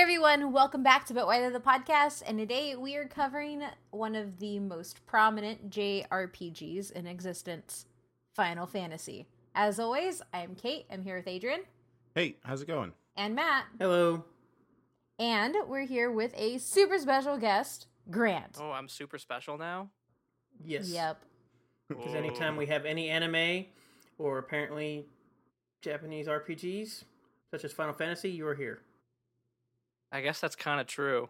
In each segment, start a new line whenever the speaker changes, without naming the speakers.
Hey everyone, welcome back to But Why the Podcast, and today we are covering one of the most prominent JRPGs in existence, Final Fantasy. As always, I'm Kate, I'm here with Adrian.
Hey, how's it going?
And Matt.
Hello.
And we're here with a super special guest, Grant.
Oh, I'm super special now?
Yes.
Yep.
Because anytime we have any anime or apparently Japanese RPGs, such as Final Fantasy, you are here.
I guess that's kind of true.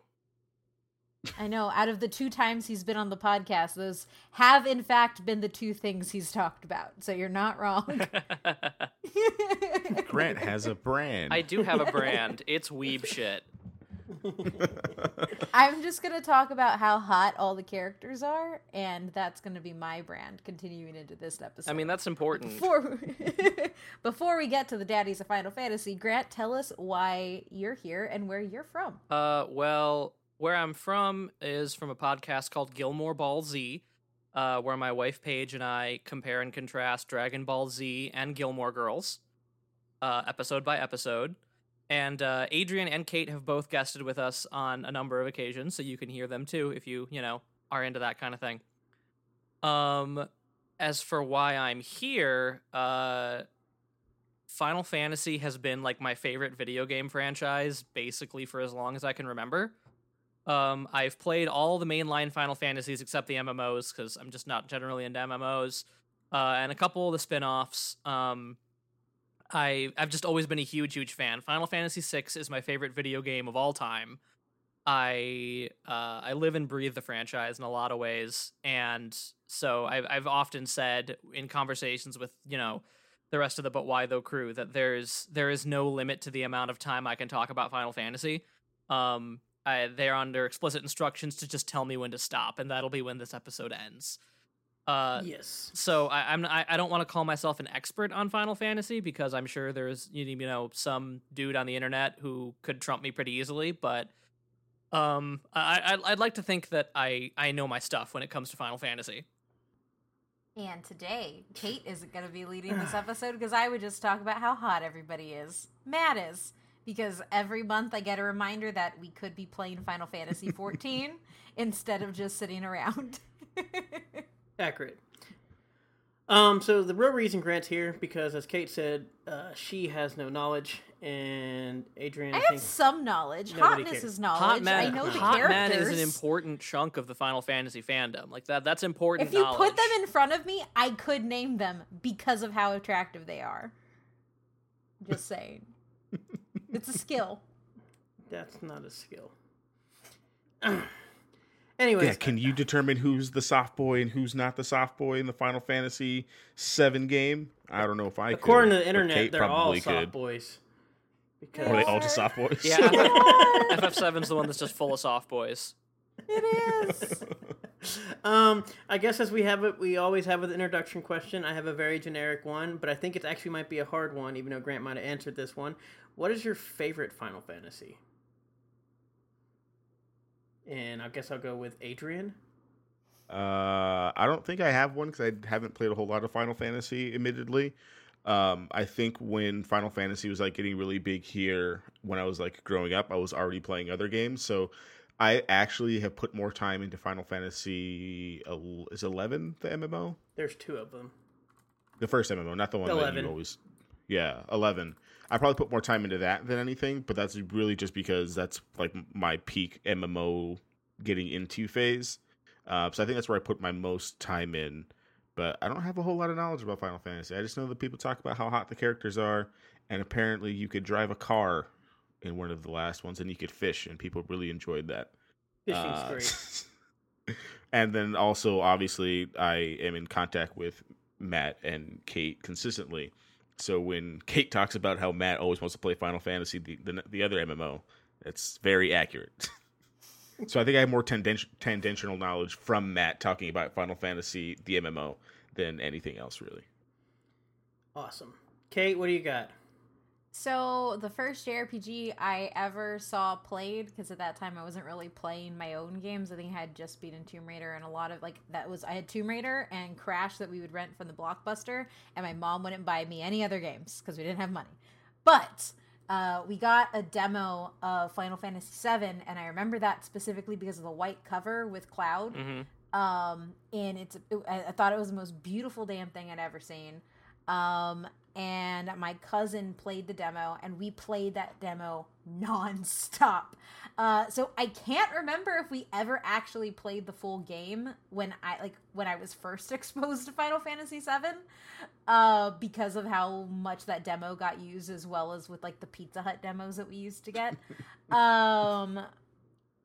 I know, out of the two times he's been on the podcast, those have in fact been the two things he's talked about. So you're not wrong.
Grant has a brand.
I do have a brand. It's weeb shit.
I'm just going to talk about how hot all the characters are, and that's going to be my brand continuing into this episode.
I mean, that's important.
Before, before we get to the daddies of Final Fantasy, Grant, tell us why you're here and where you're from.
Uh, well, where I'm from is from a podcast called Gilmore Ball Z, uh, where my wife Paige and I compare and contrast Dragon Ball Z and Gilmore Girls, uh, episode by episode. And uh, Adrian and Kate have both guested with us on a number of occasions, so you can hear them too if you, you know, are into that kind of thing. Um, as for why I'm here, uh, Final Fantasy has been like my favorite video game franchise basically for as long as I can remember. Um, I've played all the mainline Final Fantasies except the MMOs because I'm just not generally into MMOs, uh, and a couple of the spin-offs. Um, I I've just always been a huge huge fan. Final Fantasy VI is my favorite video game of all time. I uh, I live and breathe the franchise in a lot of ways, and so I've I've often said in conversations with you know the rest of the But Why Though crew that there's there is no limit to the amount of time I can talk about Final Fantasy. Um, I, they're under explicit instructions to just tell me when to stop, and that'll be when this episode ends. Uh,
yes.
So I, I'm I, I don't want to call myself an expert on Final Fantasy because I'm sure there's you you know some dude on the internet who could trump me pretty easily, but um I I- I'd like to think that I I know my stuff when it comes to Final Fantasy.
And today, Kate isn't going to be leading this episode because I would just talk about how hot everybody is. Matt is. Because every month I get a reminder that we could be playing Final Fantasy 14 instead of just sitting around.
Accurate. Um, so the real reason Grant's here because, as Kate said, uh, she has no knowledge, and Adrian.
I
I
have some knowledge. Hotness
cares.
is knowledge.
Hot man,
I know the
Hot
characters.
man is an important chunk of the Final Fantasy fandom. Like that that's important.
If you
knowledge.
put them in front of me, I could name them because of how attractive they are. Just saying. it's a skill.
that's not a skill. Anyways,
yeah, can you determine who's the soft boy and who's not the soft boy in the Final Fantasy VII game? I don't know if I can.
according
could,
to the internet,
Kate
they're all
probably
soft
could.
boys. Because
Are they all just soft boys?
Yeah, FF7's the one that's just full of soft boys.
It is.
um, I guess as we have it, we always have an introduction question. I have a very generic one, but I think it actually might be a hard one, even though Grant might have answered this one. What is your favorite Final Fantasy? And I guess I'll go with Adrian.
Uh, I don't think I have one because I haven't played a whole lot of Final Fantasy, admittedly. Um, I think when Final Fantasy was like getting really big here, when I was like growing up, I was already playing other games. So I actually have put more time into Final Fantasy. Is eleven the MMO?
There's two of them.
The first MMO, not the one that
11.
you always. Yeah, eleven. I probably put more time into that than anything, but that's really just because that's like my peak MMO getting into phase. Uh, so I think that's where I put my most time in. But I don't have a whole lot of knowledge about Final Fantasy. I just know that people talk about how hot the characters are, and apparently you could drive a car in one of the last ones, and you could fish, and people really enjoyed that.
Fishing's
Uh,
great.
and then also, obviously, I am in contact with Matt and Kate consistently. So when Kate talks about how Matt always wants to play Final Fantasy, the the, the other MMO, it's very accurate. so I think I have more tangential knowledge from Matt talking about Final Fantasy, the MMO, than anything else, really.
Awesome. Kate, what do you got?
So the first JRPG I ever saw played, because at that time I wasn't really playing my own games. I think I had just beaten Tomb Raider and a lot of like that was I had Tomb Raider and Crash that we would rent from the Blockbuster, and my mom wouldn't buy me any other games because we didn't have money. But uh, we got a demo of Final Fantasy VII, and I remember that specifically because of the white cover with Cloud.
hmm
Um, and it's it, I, I thought it was the most beautiful damn thing I'd ever seen. Um, and my cousin played the demo, and we played that demo nonstop. Uh, so I can't remember if we ever actually played the full game when I like when I was first exposed to Final Fantasy VII, uh, because of how much that demo got used, as well as with like the Pizza Hut demos that we used to get. um,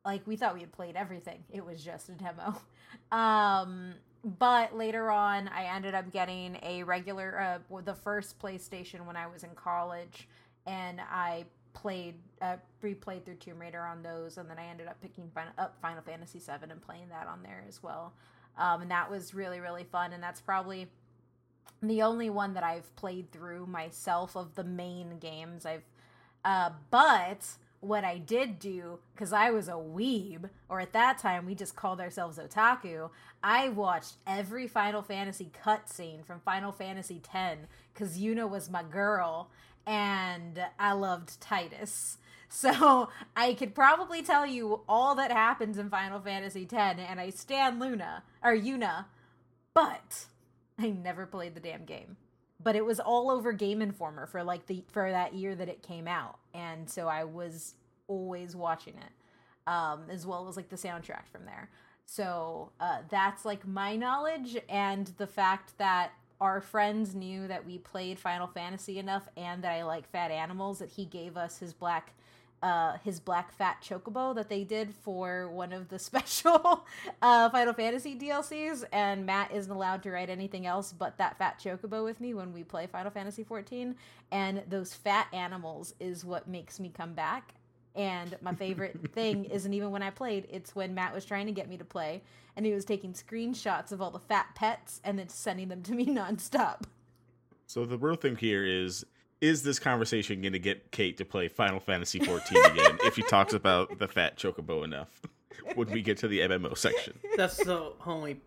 like we thought we had played everything. It was just a demo. Um, but later on, I ended up getting a regular, uh, the first PlayStation when I was in college, and I played, uh, replayed through Tomb Raider on those, and then I ended up picking fin- up Final Fantasy VII and playing that on there as well. Um, and that was really, really fun, and that's probably the only one that I've played through myself of the main games. I've, uh, but what I did do, because I was a weeb, or at that time we just called ourselves otaku, I watched every Final Fantasy cutscene from Final Fantasy X, because Yuna was my girl, and I loved Tidus. So I could probably tell you all that happens in Final Fantasy X, and I stand Luna, or Yuna, but I never played the damn game but it was all over Game Informer for like the for that year that it came out, and so I was always watching it, um, as well as like the soundtrack from there. So uh, that's like my knowledge, and the fact that our friends knew that we played Final Fantasy enough, and that I like fat animals, that he gave us his black. Uh, his black fat chocobo that they did for one of the special uh, Final Fantasy DLCs, and Matt isn't allowed to write anything else but that fat chocobo with me when we play Final Fantasy XIV. And those fat animals is what makes me come back. And my favorite thing isn't even when I played; it's when Matt was trying to get me to play, and he was taking screenshots of all the fat pets and then sending them to me nonstop.
So the real thing here is is this conversation going to get Kate to play Final Fantasy 14 again if he talks about the fat chocobo enough when we get to the MMO section?
That's the only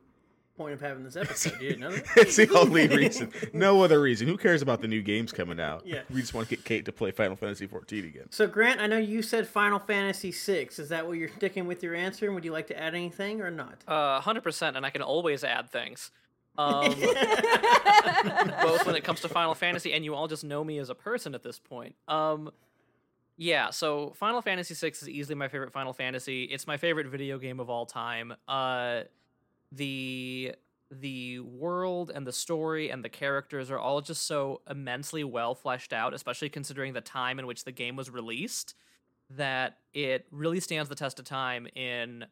point of having this episode. You didn't know that?
It's the only reason. No other reason. Who cares about the new games coming out?
Yeah.
We just want to get Kate to play Final Fantasy 14 again.
So, Grant, I know you said Final Fantasy VI. Is that what you're sticking with your answer? And would you like to add anything or not?
Uh, hundred percent, and I can always add things. Um, both when it comes to Final Fantasy, and you all just know me as a person at this point. Um, yeah, so Final Fantasy VI is easily my favorite Final Fantasy. It's my favorite video game of all time. Uh, the the world and the story and the characters are all just so immensely well fleshed out, especially considering the time in which the game was released, that it really stands the test of time in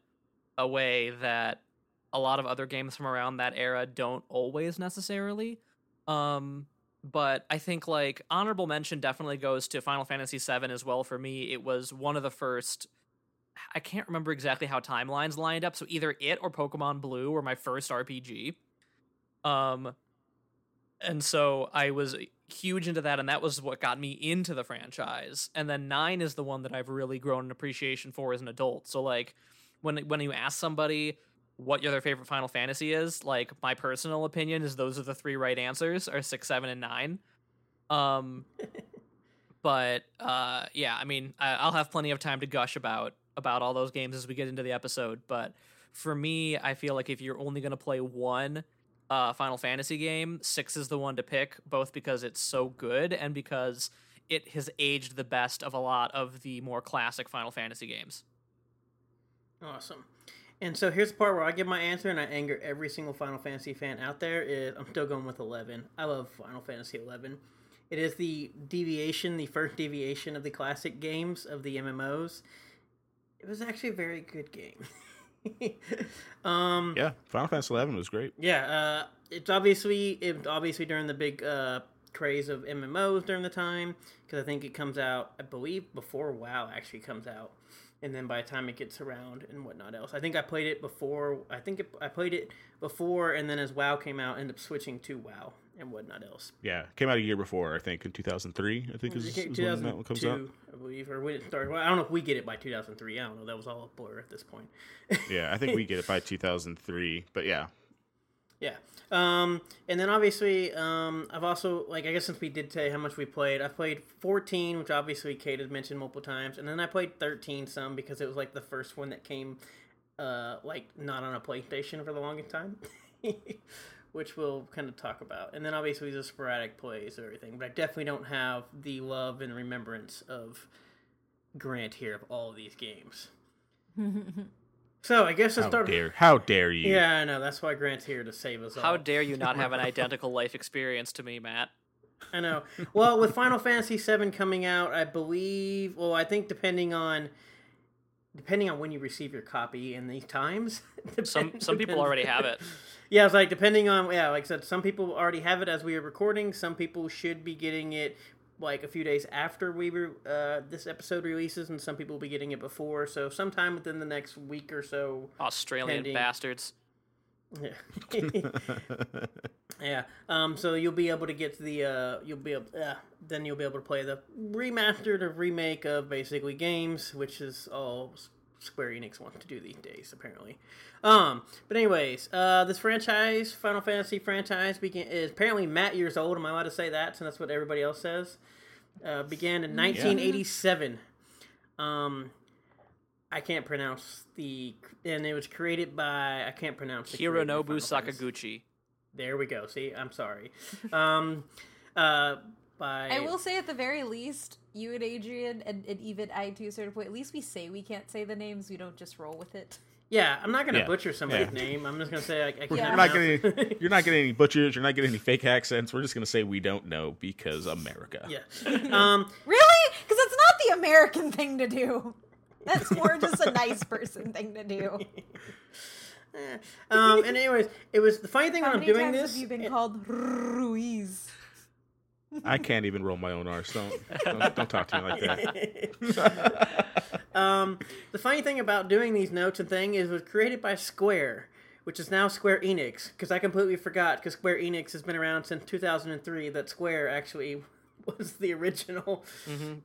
a way that a lot of other games from around that era don't always necessarily. Um, but I think like honorable mention definitely goes to Final Fantasy VII as well for me. It was one of the first. I can't remember exactly how timelines lined up, so either it or Pokemon Blue were my first RPG. Um, and so I was huge into that, and that was what got me into the franchise. And then nine is the one that I've really grown an appreciation for as an adult. So like when when you ask somebody what your favorite Final Fantasy is, like my personal opinion is those are the three right answers are six, seven, and nine. Um, but uh, yeah, I mean, I, I'll have plenty of time to gush about about all those games as we get into the episode. But for me, I feel like if you're only gonna play one uh, Final Fantasy game, six is the one to pick, both because it's so good and because it has aged the best of a lot of the more classic Final Fantasy games.
Awesome. And so here's the part where I give my answer and I anger every single Final Fantasy fan out there. Is I'm still going with 11. I love Final Fantasy 11. It is the deviation, the first deviation of the classic games of the MMOs. It was actually a very good game. um,
Yeah, Final Fantasy 11 was great.
yeah, uh, it's obviously it obviously during the big uh, craze of MMOs during the time because I think it comes out, I believe, before WoW actually comes out, and then by the time it gets around and whatnot else, I think I played it before. I think it, I played it before, and then as WoW came out, ended up switching to WoW and whatnot else.
Yeah, came out a year before, I think, in 2003. I think is, is when that one comes out.
2002, I believe, or when it started. Well, I don't know if we get it by 2003. I don't know. That was all a blur at this point.
Yeah, I think we get it by 2003. But yeah,
Yeah. Um, and then obviously, um, I've also like I guess since we did say how much we played, I've played 14, which obviously Kate has mentioned multiple times, and then I played 13 some because it was like the first one that came, uh, like not on a PlayStation for the longest time, which we'll kind of talk about. And then obviously the sporadic plays and everything, but I definitely don't have the love and remembrance of Grant here of all of these games. So I guess let's
How
start.
dare? How dare you?
Yeah, I know. That's why Grant's here to save us all.
How dare you not have an identical life experience to me, Matt?
I know. Well, with Final Fantasy VII coming out, I believe. Well, I think depending on depending on when you receive your copy in these times.
Some
depend-
some people already have it.
Yeah, it's like depending on yeah, like I said, some people already have it as we are recording. Some people should be getting it like a few days after we were uh, this episode releases, and some people will be getting it before. So sometime within the next week or so.
Australian
Pending.
bastards.
Yeah. Yeah. Um. So you'll be able to get the. Uh. You'll be able. Uh, then you'll be able to play the remastered or remake of basically games, which is all Square Enix wants to do these days, apparently. Um. But anyways, uh, this franchise, Final Fantasy franchise, began is apparently Matt years old. Am I allowed to say that? Since that's what everybody else says. Uh, began in 1987. Um. I can't pronounce the, and it was created by I can't pronounce the
Hironobu
Final Fantasy.
Sakaguchi.
There we go. See, I'm sorry. Um, uh, by
I will say at the very least, you and Adrian, and, and even I to a certain point, at least we say we can't say the names. We don't just roll with it.
yeah, I'm not gonna
Yeah.
butcher somebody's
Yeah.
name. I'm just gonna say I, I can't.
You're
You're not getting any, you're not getting any butchers. You're not getting any fake accents. We're just gonna say we don't know because America.
yeah. Um,
Really? Because that's not the American thing to do. That's more just a nice person thing to do.
eh. um, and anyways, it was the funny thing
How
when I'm
many
doing
times
this.
have you been
it-
called Ruiz?
I can't even roll my own R's. Don't, don't don't talk to me like that.
um, the funny thing about doing these notes and thing is it was created by Square, which is now Square Enix. Because I completely forgot because Square Enix has been around since 2003. That Square actually was the original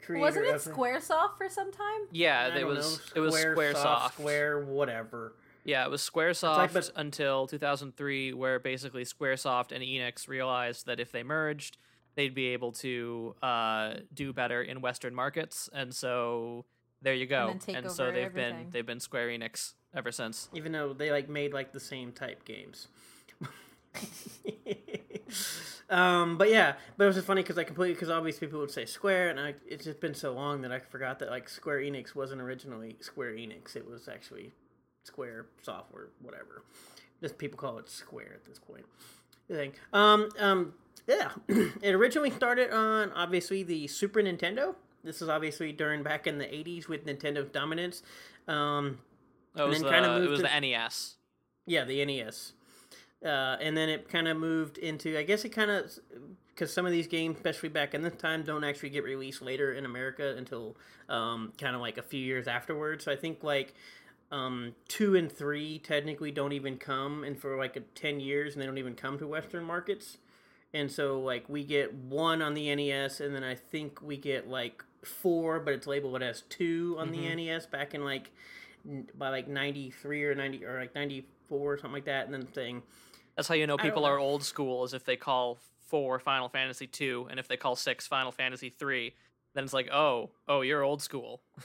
creator.
Wasn't it SquareSoft for some time?
Yeah,
I
it was
know,
it was
Squaresoft,
SquareSoft.
Square, whatever.
Yeah, it was SquareSoft
like, but-
until 2003, where basically SquareSoft and Enix realized that if they merged, they'd be able to uh, do better in Western markets, and so there you go.
And, take
so
over
they've been they've been Square Enix ever since.
Even though they like made like the same type games. um, but yeah, but it was just funny because I completely because obviously people would say Square, and I it's just been so long that I forgot that like Square Enix wasn't originally Square Enix; it was actually Square Software, whatever. Just people call it Square at this point. The thing. Um, um, yeah, it originally started on obviously the Super Nintendo. This is obviously during back in the '80s with Nintendo's dominance. Um,
It was,
then
the, it was
to-
the NES.
yeah, the NES. Uh, and then it kind of moved into, I guess it kind of, because some of these games, especially back in this time, don't actually get released later in America until um, kind of like a few years afterwards. So I think like um, two and three technically don't even come, and for like a, 10 years, and they don't even come to Western markets. And so like we get one on the NES, and then I think we get like four, but it's labeled as two on the NES back in like by like 93 or 90 or like 94 or something like that and then saying
That's how you know people
know.
are old school, is if they call four Final Fantasy two, and if they call six Final Fantasy three, then it's like, oh, oh, you're old school.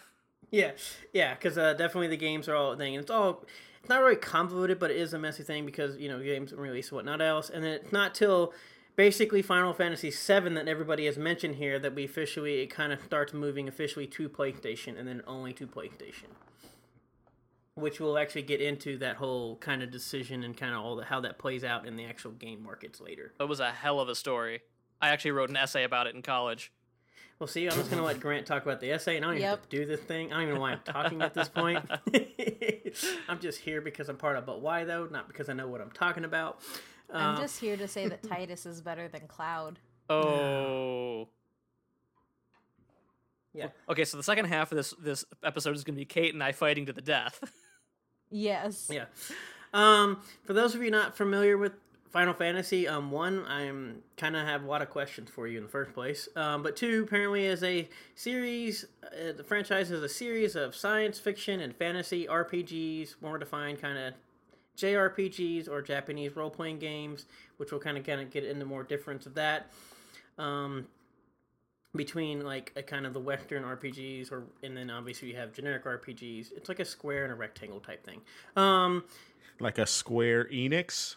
yeah yeah because uh, definitely the games are all thing and it's all it's not really convoluted but it is a messy thing because you know games release and whatnot else and then it's not till basically final fantasy 7 that everybody has mentioned here that we officially it kind of starts moving officially to playstation and then only to playstation which we'll actually get into that whole kind of decision and kind of all the how that plays out in the actual game markets later
It was a hell of a story. I actually wrote an essay about it in college.
Well, see, I'm just gonna let Grant talk about the essay, and I don't even have
Yep.
to do this thing. I don't even know why I'm talking at this point. I'm just here because I'm part of But Why though, not because I know what I'm talking about.
I'm
Uh,
just here to say that Tidus is better than Cloud.
Oh.
yeah.
Okay, so the second half of this this episode is going to be Kate and I fighting to the death.
Yes.
Yeah. Um, for those of you not familiar with Final Fantasy, um, one, I'm kind of have a lot of questions for you in the first place. Um, but two, apparently, is a series. Uh, the franchise is a series of science fiction and fantasy RPGs, more defined kind of JRPGs or Japanese role playing games, which will kind of kind of get into more difference of that. Um, between like a kind of the Western RPGs, or and then obviously you have generic RPGs. It's like a square and a rectangle type thing. Um,
like a Square Enix.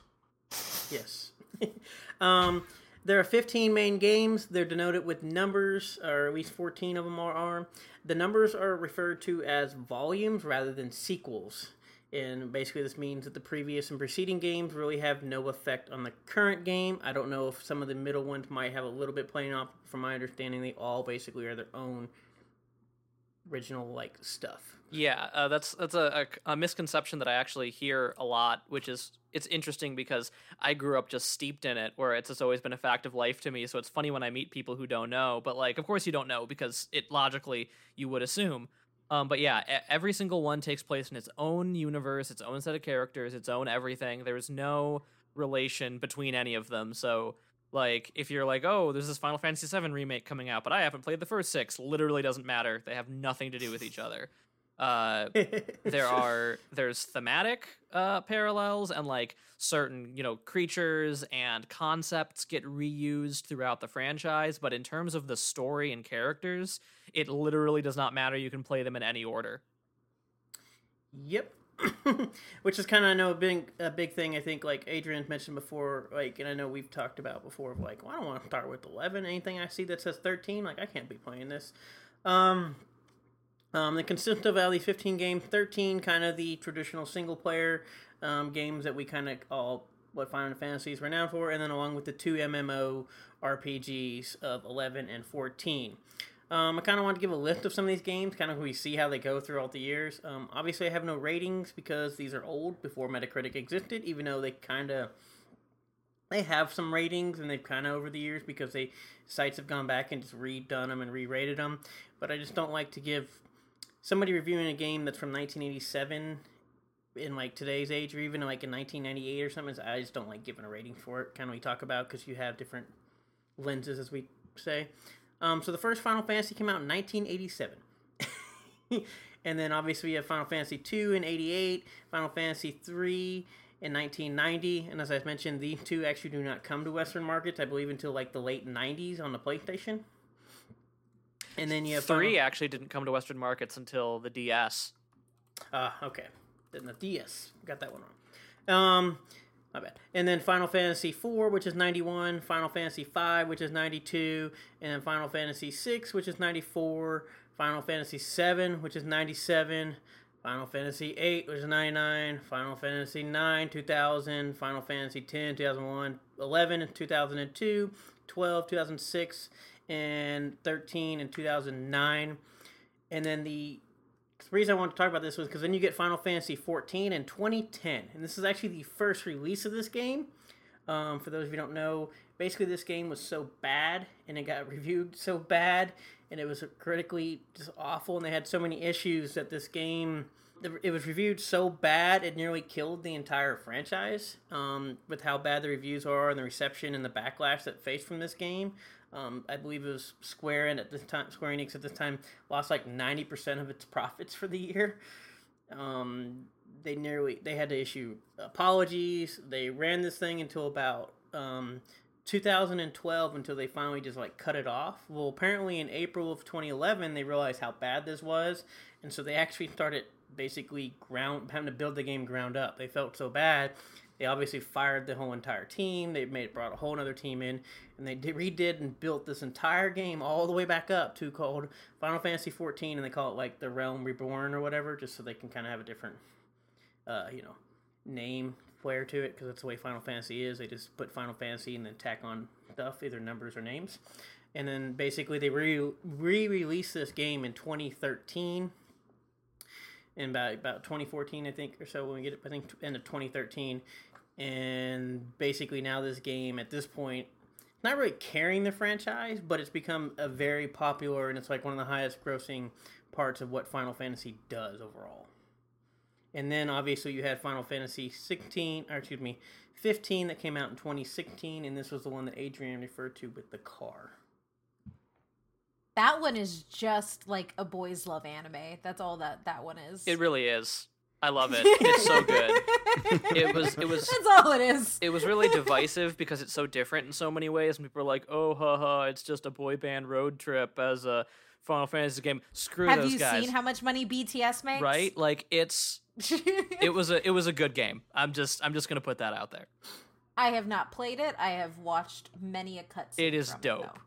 Yes. um, there are 15 main games. They're denoted with numbers, or at least 14 of them are. are. The numbers are referred to as volumes rather than sequels. And basically, this means that the previous and preceding games really have no effect on the current game. I don't know if some of the middle ones might have a little bit playing off. From my understanding, they all basically are their own original like stuff.
Yeah, uh, that's that's a, a, a, misconception that I actually hear a lot, which is it's interesting because I grew up just steeped in it, where it's just always been a fact of life to me. So it's funny when I meet people who don't know, but like, of course you don't know because it logically you would assume. Um, but yeah, every single one takes place in its own universe, its own set of characters, its own everything. There's no relation between any of them. So like if you're like, oh, there's this Final Fantasy VII remake coming out, but I haven't played the first six, literally doesn't matter. They have nothing to do with each other. Uh, there are there's thematic uh, parallels and like certain you know creatures and concepts get reused throughout the franchise, but in terms of the story and characters, it literally does not matter. You can play them in any order.
Yep. Which is kind of I know a big a big thing. I think like Adrian mentioned before, like, and I know we've talked about before. Of like, well, I don't want to start with eleven. Anything I see that says thirteen, like, I can't be playing this. Um, um, they consist of at least 15 games, 13 kind of the traditional single player um, games that we kind of all what Final Fantasy is renowned for, and then along with the two MMO RPGs of 11 and 14. Um, I kind of want to give a list of some of these games, kind of we see how they go throughout the years. Um, obviously, I have no ratings because these are old before Metacritic existed, even though they kind of they have some ratings and they've kind of over the years because they sites have gone back and just redone them and re-rated them. But I just don't like to give somebody reviewing a game that's from 1987 in like today's age or even like in 1998 or something i just don't like giving a rating for it kind of we talk about because you have different lenses as we say. Um, so the first final fantasy came out in 1987 and then obviously we have final fantasy 2 in 88 final fantasy 3 in 1990 and as i mentioned these two actually do not come to western markets i believe until like the late 90s on the playstation and then you have
three Final... actually didn't come to Western markets until the DS.
Ah, uh, okay. Then the DS got that one wrong. Um, my bad. And then Final Fantasy IV, which is 91, Final Fantasy V, which is 92, and then Final Fantasy VI, which is 94, Final Fantasy VII, which is 97, Final Fantasy VIII, which is 99, Final Fantasy IX, 2000, Final Fantasy X, 2001, 11, 2002, 12, 2006, and 13 and 2009. And then the, reason I want to talk about this was because then you get Final Fantasy 14 in 2010. And this is actually the first release of this game. Um, for those of you don't know, basically this game was so bad and it got reviewed so bad and it was critically just awful and they had so many issues that this game it was reviewed so bad it nearly killed the entire franchise um, with how bad the reviews are and the reception and the backlash that faced from this game um, I believe it was Square and at this time Square Enix at this time lost like ninety percent of its profits for the year. Um, they nearly they had to issue apologies. They ran this thing until about um, 2012 until they finally just like cut it off. Well, apparently in April of 2011 they realized how bad this was, and so they actually started basically ground having to build the game ground up. They felt so bad they obviously fired the whole entire team. They made brought a whole other team in, and they did, redid and built this entire game all the way back up to called Final Fantasy 14, and they call it like the Realm Reborn or whatever, just so they can kind of have a different, uh, you know, name flair to it because that's the way Final Fantasy is. They just put Final Fantasy and then tack on stuff, either numbers or names. And then basically they re released this game in 2013 in about about 2014 I think or so when we get it I think end of 2013 and basically now this game at this point not really carrying the franchise but it's become a very popular and it's like one of the highest grossing parts of what final fantasy does overall. And then obviously you had final fantasy 16 or excuse me 15 that came out in 2016 and this was the one that adrian referred to with the car.
That one is just like a boys love anime. That's all that that one is.
It really is I love it. It's so good. It was- it was-
That's all it is.
It was really divisive because it's so different in so many ways, and people are like, "Oh, haha, it's just a boy band road trip as a Final Fantasy game." Screw
Have
those
you
guys,
seen how much money BTS makes?
right? Like it's it was a it was a good game. I'm just I'm just gonna put that out there.
I have not played it. I have watched many a cutscene.
It is dope.
though.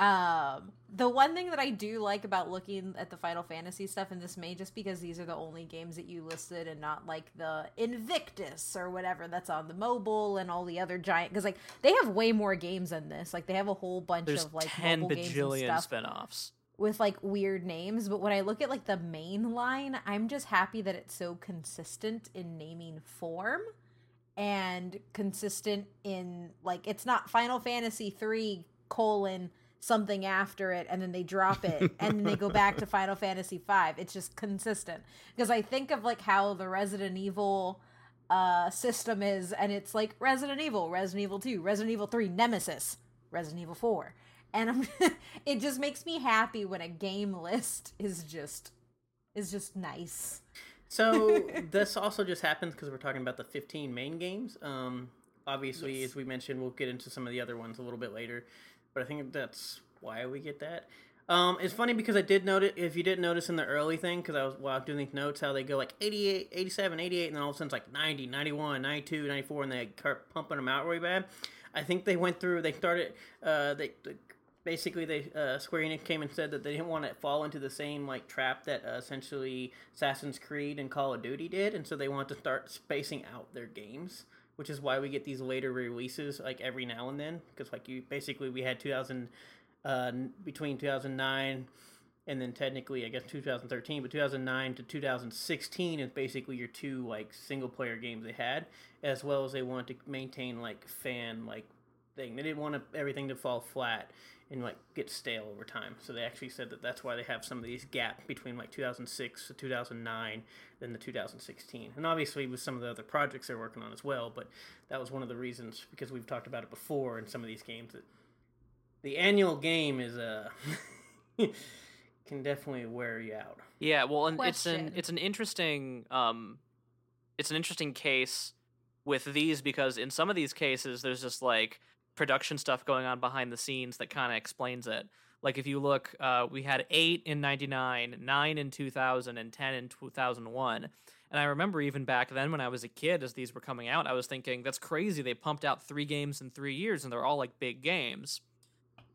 Um, the one thing that I do like about looking at the Final Fantasy stuff, and this may just because these are the only games that you listed, and not like the Invictus or whatever that's on the mobile and all the other giant. Because like they have way more games than this. Like they have a whole bunch
There's
of like
ten
mobile games and
bajillion
stuff
spin-offs.
with like weird names. But when I look at like the main line, I'm just happy that it's so consistent in naming form and consistent in like it's not Final Fantasy three colon something after it and then they drop it and then they go back to Final Fantasy 5 it's just consistent. Because I think of like how the Resident Evil uh system is and it's like Resident Evil Resident Evil 2 Resident Evil 3 Nemesis Resident Evil 4 and I'm it just makes me happy when a game list is just is just nice.
So this also just happens because we're talking about the 15 main games. Um, obviously,
Yes.
as we mentioned, we'll get into some of the other ones a little bit later, but I think that's why we get that. Um, it's funny because I did notice, if you didn't notice in the early thing, because I was while doing these notes, how they go like 88, 87, 88, and then all of a sudden it's like 90, 91, 92, 94, and they start pumping them out really bad. I think they went through, they started, uh, they, basically they uh, Square Enix came and said that they didn't want to fall into the same like trap that uh, essentially Assassin's Creed and Call of Duty did, and so they want to start spacing out their games, which is why we get these later releases like every now and then. Because like you basically we had 2000 uh, between 2009 and then technically I guess 2013, but 2009 to 2016 is basically your two like single player games they had, as well as they want to maintain like fan like thing. They didn't want everything to fall flat and like get stale over time. So they actually said that that's why they have some of these gap between like 2006 to 2009, then the 2016, and obviously with some of the other projects they're working on as well. But that was one of the reasons because we've talked about it before in some of these games that the annual game is uh, can definitely wear you out.
Yeah, well, and it's an it's an interesting um, it's an interesting case with these because in some of these cases there's just like production stuff going on behind the scenes that kind of explains it. Like if you look, uh, we had eight in '99, nine in 2000, and ten in 2001. And I remember even back then when I was a kid, as these were coming out, I was thinking that's crazy. They pumped out three games in three years, and they're all like big games.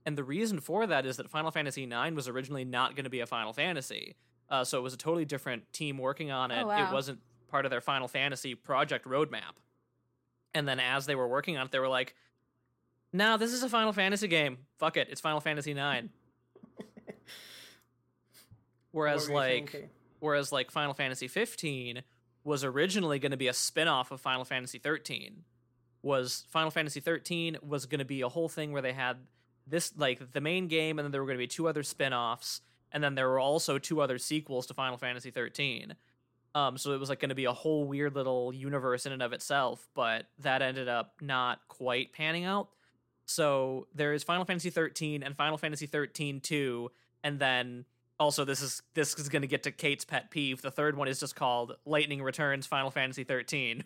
And the reason for that is that Final Fantasy IX was originally not going to be a Final Fantasy. Uh, so it was a totally different team working on it.
Oh, wow.
It wasn't part of their Final Fantasy project roadmap. And then as they were working on it, they were like, "No, this is a Final Fantasy game. Fuck it, it's Final Fantasy 9. Whereas
What were you saying,
like
Kay?
whereas like Final Fantasy 15 was originally going to be a spin-off of Final Fantasy 13. Was Final Fantasy 13 was going to be a whole thing where they had this like the main game and then there were going to be two other spin-offs and then there were also two other sequels to Final Fantasy 13. Um, so it was like going to be a whole weird little universe in and of itself, but that ended up not quite panning out. So there is Final Fantasy 13 and Final Fantasy 13 2, and then also this is this is going to get to Kate's pet peeve. The third one is just called Lightning Returns Final Fantasy 13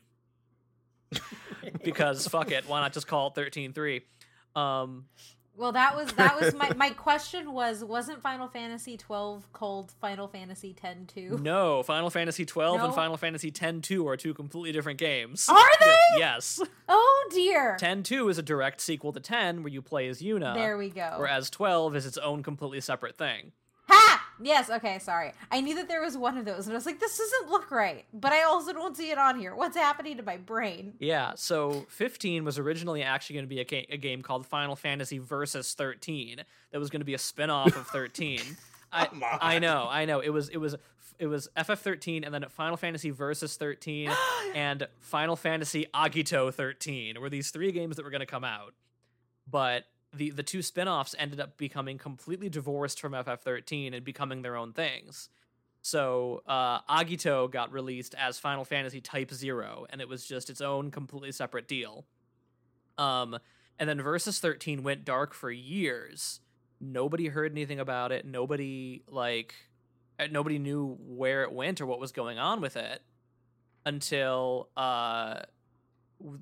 because fuck it, why not just call it 13 3? Um,
Well, that was that was my my question was wasn't Final Fantasy 12 called Final Fantasy 10 2?
no, Final Fantasy 12
No?
and Final Fantasy 10 2 are two completely different games.
Are they?
yes.
Oh dear.
10 2 is a direct sequel to 10 where you play as Yuna.
There we go.
Whereas 12 is its own completely separate thing.
Ha! Yes, okay, sorry. I knew that there was one of those and I was like this doesn't look right, but I also don't see it on here. What's happening to my brain?
Yeah, so 15 was originally actually going to be a, ga- a game called Final Fantasy Versus 13 that was going to be a spin-off of 13. I, I know, I know. It was it was it was FF13 and then Final Fantasy Versus 13 and Final Fantasy Agito 13 were these three games that were going to come out. But the the two spin-offs ended up becoming completely divorced from FF13 and becoming their own things. So uh, Agito got released as Final Fantasy Type Zero, and it was just its own completely separate deal. Um, and then Versus 13 went dark for years. Nobody heard anything about it. Nobody like uh, nobody knew where it went or what was going on with it. until uh,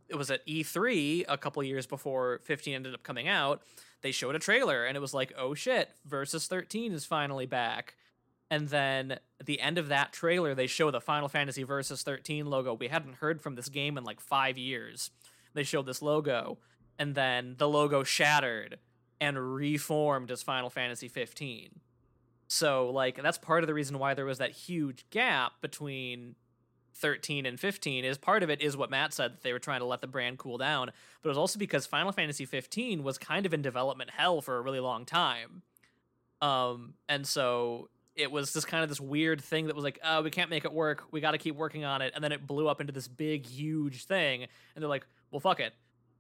it was at E3 a couple years before 15 ended up coming out. They showed a trailer and it was like, oh shit, Versus 13 is finally back. And then at the end of that trailer, they show the Final Fantasy Versus 13 logo. We hadn't heard from this game in like five years. They showed this logo, and then the logo shattered and reformed as Final Fantasy 15. So, like, that's part of the reason why there was that huge gap between 13 and 15 is part of it is what Matt said that they were trying to let the brand cool down, but it was also because Final Fantasy 15 was kind of in development hell for a really long time. Um, and so it was just kind of this weird thing that was like, oh, we can't make it work. We got to keep working on it. And then it blew up into this big, huge thing. And they're like, well, fuck it.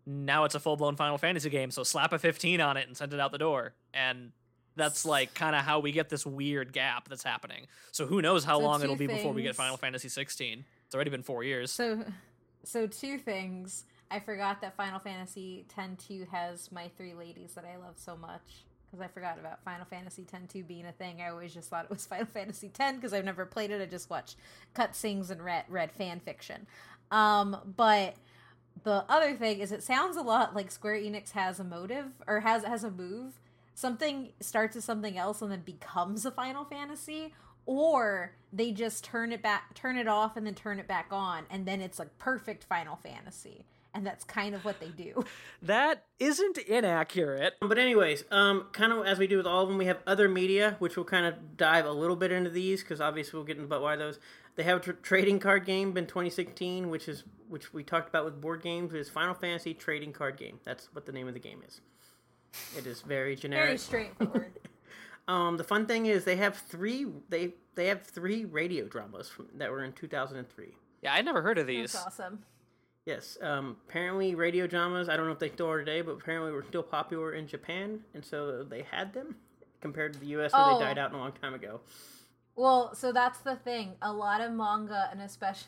Now it's a full blown Final Fantasy game. So slap a 15 on it and send it out the door. And that's like kind of how we get this weird gap that's happening. So who knows how
So
long it'll be before we get. Final Fantasy 16. It's already been four years.
So, so two things. I forgot that Final Fantasy X-2 has my three ladies that I love so much because I forgot about Final Fantasy X-2 being a thing. I always just thought it was Final Fantasy X because I've never played it. I just watched cutscenes and read read fan fiction. Um, but the other thing is, it sounds a lot like Square Enix has a motive or has has a move. Something starts as something else and then becomes a Final Fantasy, or they just turn it back, turn it off, and then turn it back on, and then it's like perfect Final Fantasy. And that's kind of what they do.
That isn't inaccurate.
But anyways, um, kind of as we do with all of them, we have other media, which we'll kind of dive a little bit into these because obviously we'll get into about why those. They have a tr- trading card game in 2016, which is which we talked about with board games. Is Final Fantasy trading card game. That's what the name of the game is. It is very generic.
Very straightforward.
Um, the fun thing is they have three. They they have three radio dramas from, that were in 2003.
Yeah, I never heard of these.
that's awesome.
Yes. Um, apparently, radio dramas. I don't know if they still are today, but apparently were still popular in Japan, and so they had them compared to the U.S. where
Oh.
they died out a long time ago.
Well, so that's the thing. A lot of manga, and especially,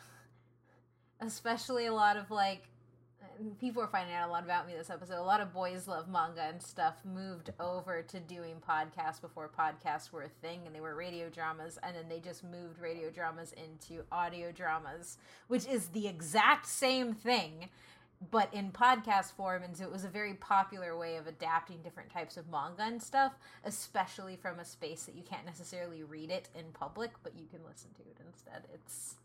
especially a lot of like, people are finding out a lot about me this episode. A lot of boys love manga and stuff. Moved over to doing podcasts before podcasts were a thing, and they were radio dramas, and then they just moved radio dramas into audio dramas, which is the exact same thing. But in podcast form, and so it was a very popular way of adapting different types of manga and stuff, especially from a space that you can't necessarily read it in public, but you can listen to it instead. It's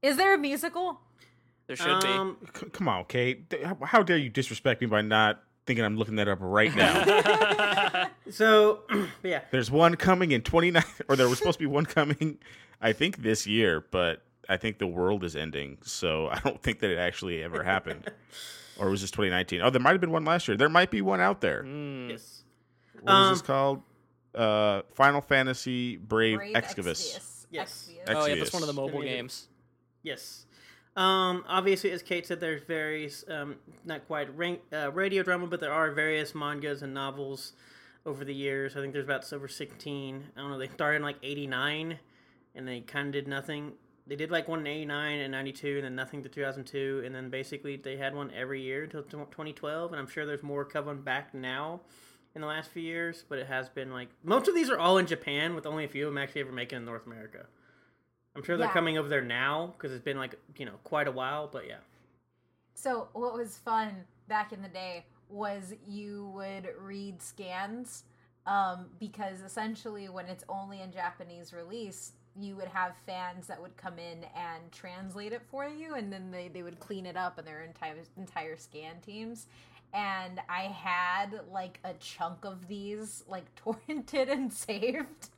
is there a musical?
There should
Um,
C- come on, Kate. How- How dare you disrespect me by not thinking I'm looking that up right now?
So, yeah,
There's one coming in 29, or there was supposed to be one coming, I think this year, but I think the world is ending, so I don't think that it actually ever happened. or was this 2019? Oh, there might have been one last year. There might be one out there.
Mm.
yes.
What is this
Um,
called? Uh, Final Fantasy Brave,
Brave
Exvius.
Exvius.
Yes.
Exvius.
Oh yeah, that's one of the mobile games.
Yes. Um, obviously, as Kate said, there's various, um, not quite rank, uh, radio drama, but there are various mangas and novels over the years. I think there's about over 16. I don't know, they started in like 89 and they kind of did nothing. They did like one in 89 and 92 and then nothing to 2002. And then basically they had one every year until 2012. And I'm sure there's more coming back now in the last few years, but it has been like most of these are all in Japan with only a few of them actually ever making in North America. I'm sure they're
Yeah.
coming over there now because it's been like you know quite a while. But yeah,
So what was fun back in the day was you would read scans um, because essentially when it's only in Japanese release, you would have fans that would come in and translate it for you, and then they, they would clean it up and their entire entire scan teams. And I had like a chunk of these like torrented and saved.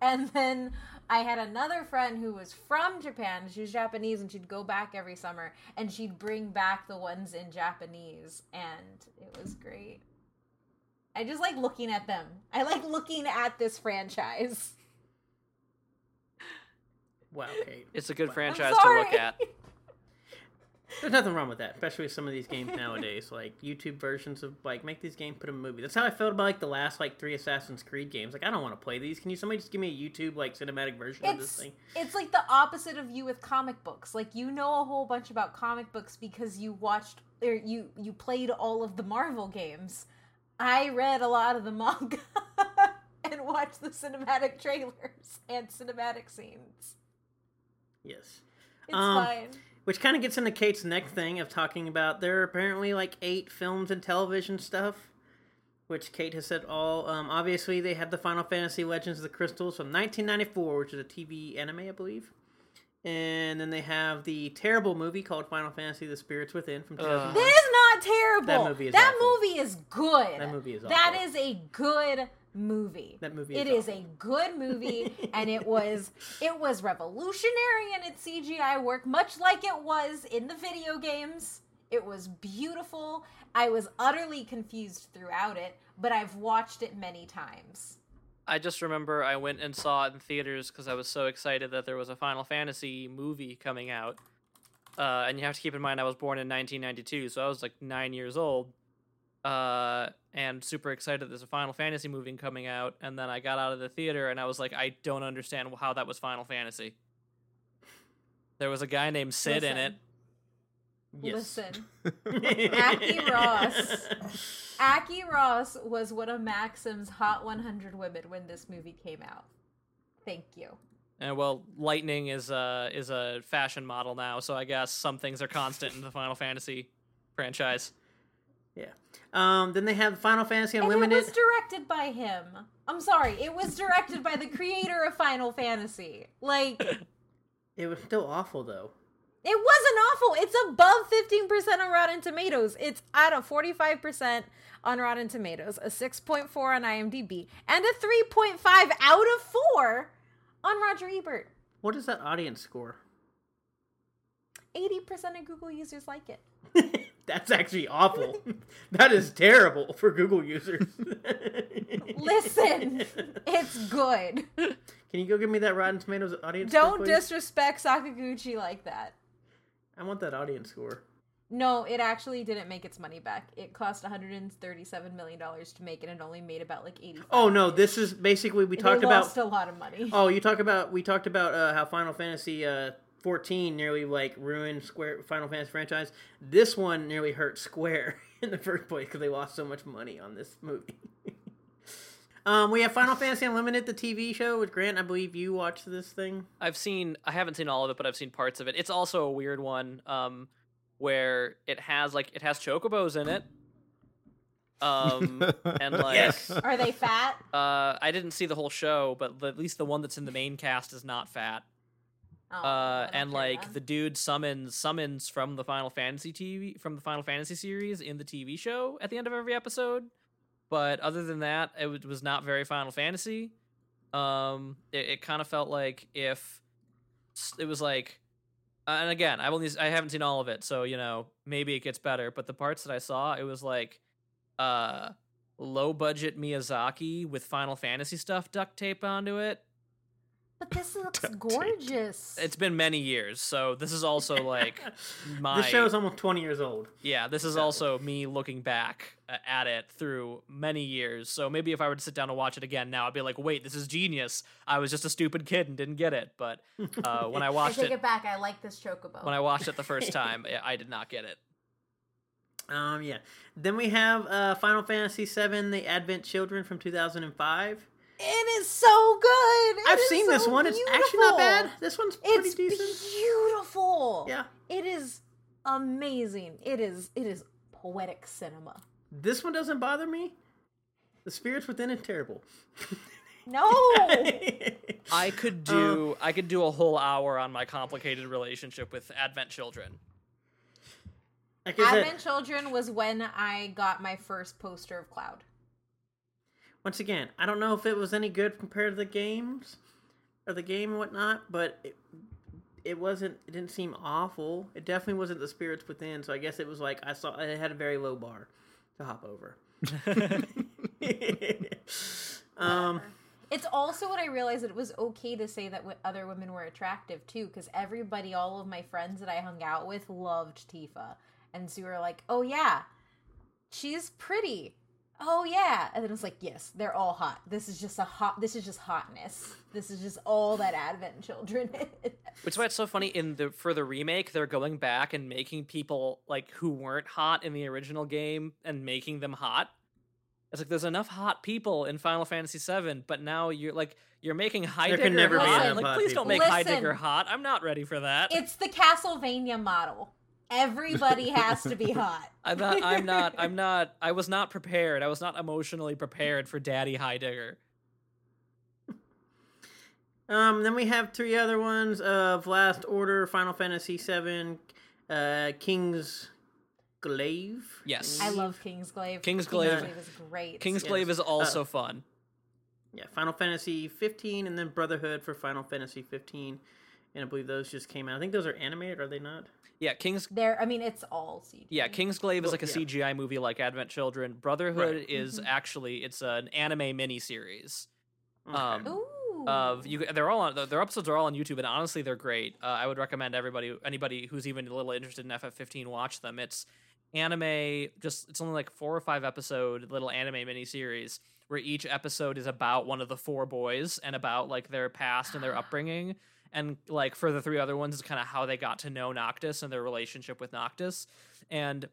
And then I had another friend who was from Japan. She was Japanese and she'd go back every summer and she'd bring back the ones in Japanese and it was great. I just like looking at them. I like looking at this franchise.
wow, Kate.
It's a good
Wow.
franchise to look at.
There's nothing wrong with that, especially with some of these games nowadays, like YouTube versions of like make these games put a movie. That's how I felt about like the last like three Assassin's Creed games. Like I don't want to play these. Can you somebody just give me a YouTube like cinematic version of this thing?
it's like the opposite of you with comic books. Like you know a whole bunch about comic books because you watched or you you played all of the Marvel games. I read a lot of the manga and watched the cinematic trailers and cinematic scenes.
Yes.
It's
Um,
fine.
Which kind of gets into Kate's next thing of talking about there are apparently like eight films and television stuff, which Kate has said all. Um, obviously, they had the Final Fantasy Legends of the Crystals from 1994, which is a TV anime, I believe. And then they have the terrible movie called Final Fantasy: The Spirits Within from
Ugh.
2001.
That is not terrible.
That movie is
That
awful.
movie is good.
That movie is
That
awful.
is a good movie.
That movie
It
is
is a good movie, and it was it was revolutionary in its CGI work, much like it was in the video games. It was beautiful. I was utterly confused throughout it, but I've watched it many times.
I just remember I went and saw it in theaters because I was so excited that there was a Final Fantasy movie coming out. Uh, and you have to keep in mind I was born in 1992, so I was like nine years old. Uh, and super excited there's a Final Fantasy movie coming out. And then I got out of the theater and I was like, I don't understand how that was Final Fantasy. There was a guy named Sid in it.
Yes.
Listen, Aki Ross. Aki Ross was one of Maxim's Hot 100 women when this movie came out. Thank you.
And well, Lightning is a is a fashion model now, so I guess some things are constant in the Final Fantasy franchise.
Yeah. Um, then they have Final Fantasy
And
Unlimited.
it was directed by him. I'm sorry, it was directed by the creator of Final Fantasy. Like, it
It was still awful though.
It wasn't awful. It's above 15% on Rotten Tomatoes. It's at a 45% on Rotten Tomatoes, a 6.4 on IMDb, and a 3.5 out of 4 on Roger Ebert.
What is that audience score?
80% of Google users like it.
That's actually awful. that is terrible for Google users.
Listen, it's good.
Can you go give me that Rotten Tomatoes audience
Don't
score?
disrespect Sakaguchi like that.
I want that audience score.
No, it actually didn't make its money back. It cost 137 million dollars to make it, and only made about like 80.
Oh no, this is basically we talked about.
a lot of money.
Oh, you talk about we talked about uh, how Final Fantasy uh, 14 nearly like ruined Square Final Fantasy franchise. This one nearly hurt Square in the first place because they lost so much money on this movie. um, we have Final Fantasy Unlimited, the TV show with Grant. I believe you watched this thing.
I've seen I haven't seen all of it, but I've seen parts of it. It's also a weird one, um, where it has like it has chocobos in it. Um and like
Yes.
Are they fat?
uh I didn't see the whole show, but at least the one that's in the main cast is not fat.
Oh,
Uh and like
then.
the dude summons summons from the Final Fantasy TV from the Final Fantasy series in the TV show at the end of every episode. But other than that, it was- was not very Final Fantasy. Um it, it kind of felt like if it was like and again, I've only I haven't seen all of it, so you know, maybe it gets better, but the parts that I saw, it was like uh low budget Miyazaki with Final Fantasy stuff duct tape onto it.
But this looks gorgeous.
It's been many years, so this is also like my
This show is almost 20 years old.
yeah. This is also me looking back uh, at it through many years. So maybe if I were to sit down and watch it again now, I'd be like, "Wait, this is genius! I was just a stupid kid and didn't get it." But uh, when I watched I
take
it,
it back. I like this chocobo.
when I watched it the first time, I- I did not get it.
Um, yeah. Then we have uh, Final Fantasy VII: The Advent Children from 2005.
It is so good. It
I've
is
seen this
so
one. It's actually not bad. This one's pretty
It's
decent.
beautiful.
Yeah.
It is amazing. It is it is poetic cinema.
This one doesn't bother me. The spirits within it terrible.
No.
I could uh, do I could do a whole hour on my complicated relationship with Advent Children.
like I said,
Advent Children was when I got my first poster of Cloud.
Once again, I don't know if it was any good compared to the games or the game and whatnot, but it, it wasn't. It didn't seem awful. It definitely wasn't the spirits within. So I guess it was like I saw it had a very low bar to hop over. um,
It's also what I realized that it was okay to say that other women were attractive too, because everybody, all of my friends that I hung out with, loved Tifa, and so we were like, "Oh yeah, she's pretty." Oh yeah, and then it was like, "Yes, they're all hot. This is just a hot. This is just hotness. This is just all that Advent Children is."
Which is why it's so funny in the for the remake, they're going back and making people like who weren't hot in the original game and making them hot. It's like there's enough hot people in Final Fantasy VII, but now you're like you're making Heidegger
can never
be enough
Like,
hot
please don't
people.
make Heidegger
Listen.
hot. I'm not ready for that.
It's the Castlevania model. Everybody has to be hot.
I'm not. I'm not. I'm not. I was not prepared. I was not emotionally prepared for Daddy Heidegger.
Um, then we have three other ones of Last Order, Final Fantasy VII, uh, King's Glaive.
Yes.
I love Kingsglaive.
Kingsglaive-
is great.
Kingsglaive
Yes.
is also fun.
Yeah, Final Fantasy 15, and then Brotherhood for Final Fantasy 15. And I believe those just came out. I think those are animated, are they not?
Yeah, Kings.
There, I mean, it's all CG.
Yeah, Kingsglaive is like a
yeah.
CGI movie like Advent Children. Brotherhood
Right.
is
Mhm.
actually it's an anime miniseries.
Okay.
Um,
Ooh.
of you they're all on their episodes are all on youtube and honestly they're great uh, i would recommend everybody anybody who's even a little interested in ff15 watch them it's anime just it's only like four or five episode little anime miniseries where each episode is about one of the four boys and about like their past and their upbringing and like for the three other ones is kind of how they got to know noctis and their relationship with noctis and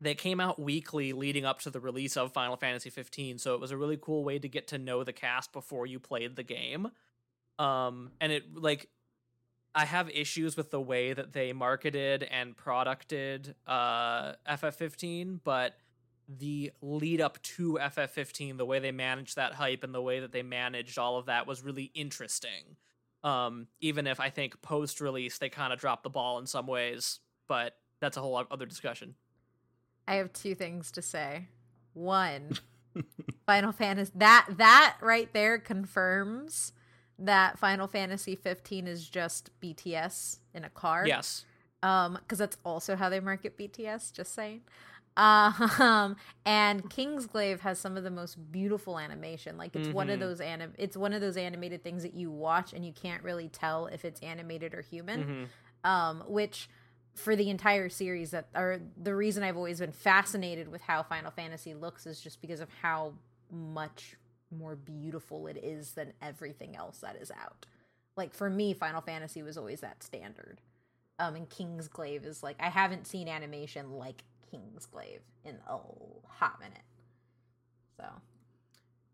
they came out weekly leading up to the release of Final Fantasy 15, so it was a really cool way to get to know the cast before you played the game. Um, and it like I have issues with the way that they marketed and producted uh, FF15, but the lead up to FF15, the way they managed that hype and the way that they managed all of that was really interesting. Um, even if I think post release they kind of dropped the ball in some ways, but that's a whole other discussion.
I have two things to say. One, Final Fantasy that that right there confirms that Final Fantasy 15 is just BTS in a car.
Yes.
Um, because that's also how they market BTS. Just saying. Um, and Kingsglaive has some of the most beautiful animation. Like it's one of
Mhm.
those anim. It's one of those animated things that you watch and you can't really tell if it's animated or human
Mhm.
um, which for the entire series that or the reason I've always been fascinated with how Final Fantasy looks is just because of how much more beautiful it is than everything else that is out. Like for me, Final Fantasy was always that standard. Um, and Kingsglaive is like I haven't seen animation like Kingsglaive in a hot minute. So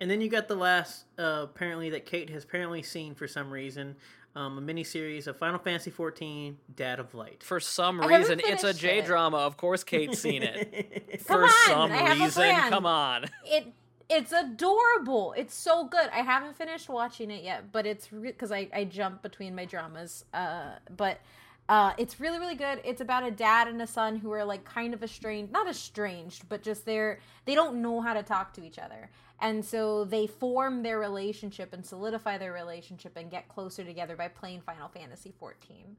And then you got the last, uh, apparently, that Kate has apparently seen for some reason, um, a miniseries of Final Fantasy XIV Dad of Light.
For some
I
reason, it's a J
it.
drama. Of course, Kate's seen it.
Come
For
on,
some
I have a
reason,
plan.
come on.
it it's adorable. It's so good. I haven't finished watching it yet, but it's because I I jump between my dramas. Uh, but uh, it's really really good. It's about a dad and a son who are like kind of estranged, not estranged, but just they're they don't know how to talk to each other, and so they form their relationship and solidify their relationship and get closer together by playing Final Fantasy 14.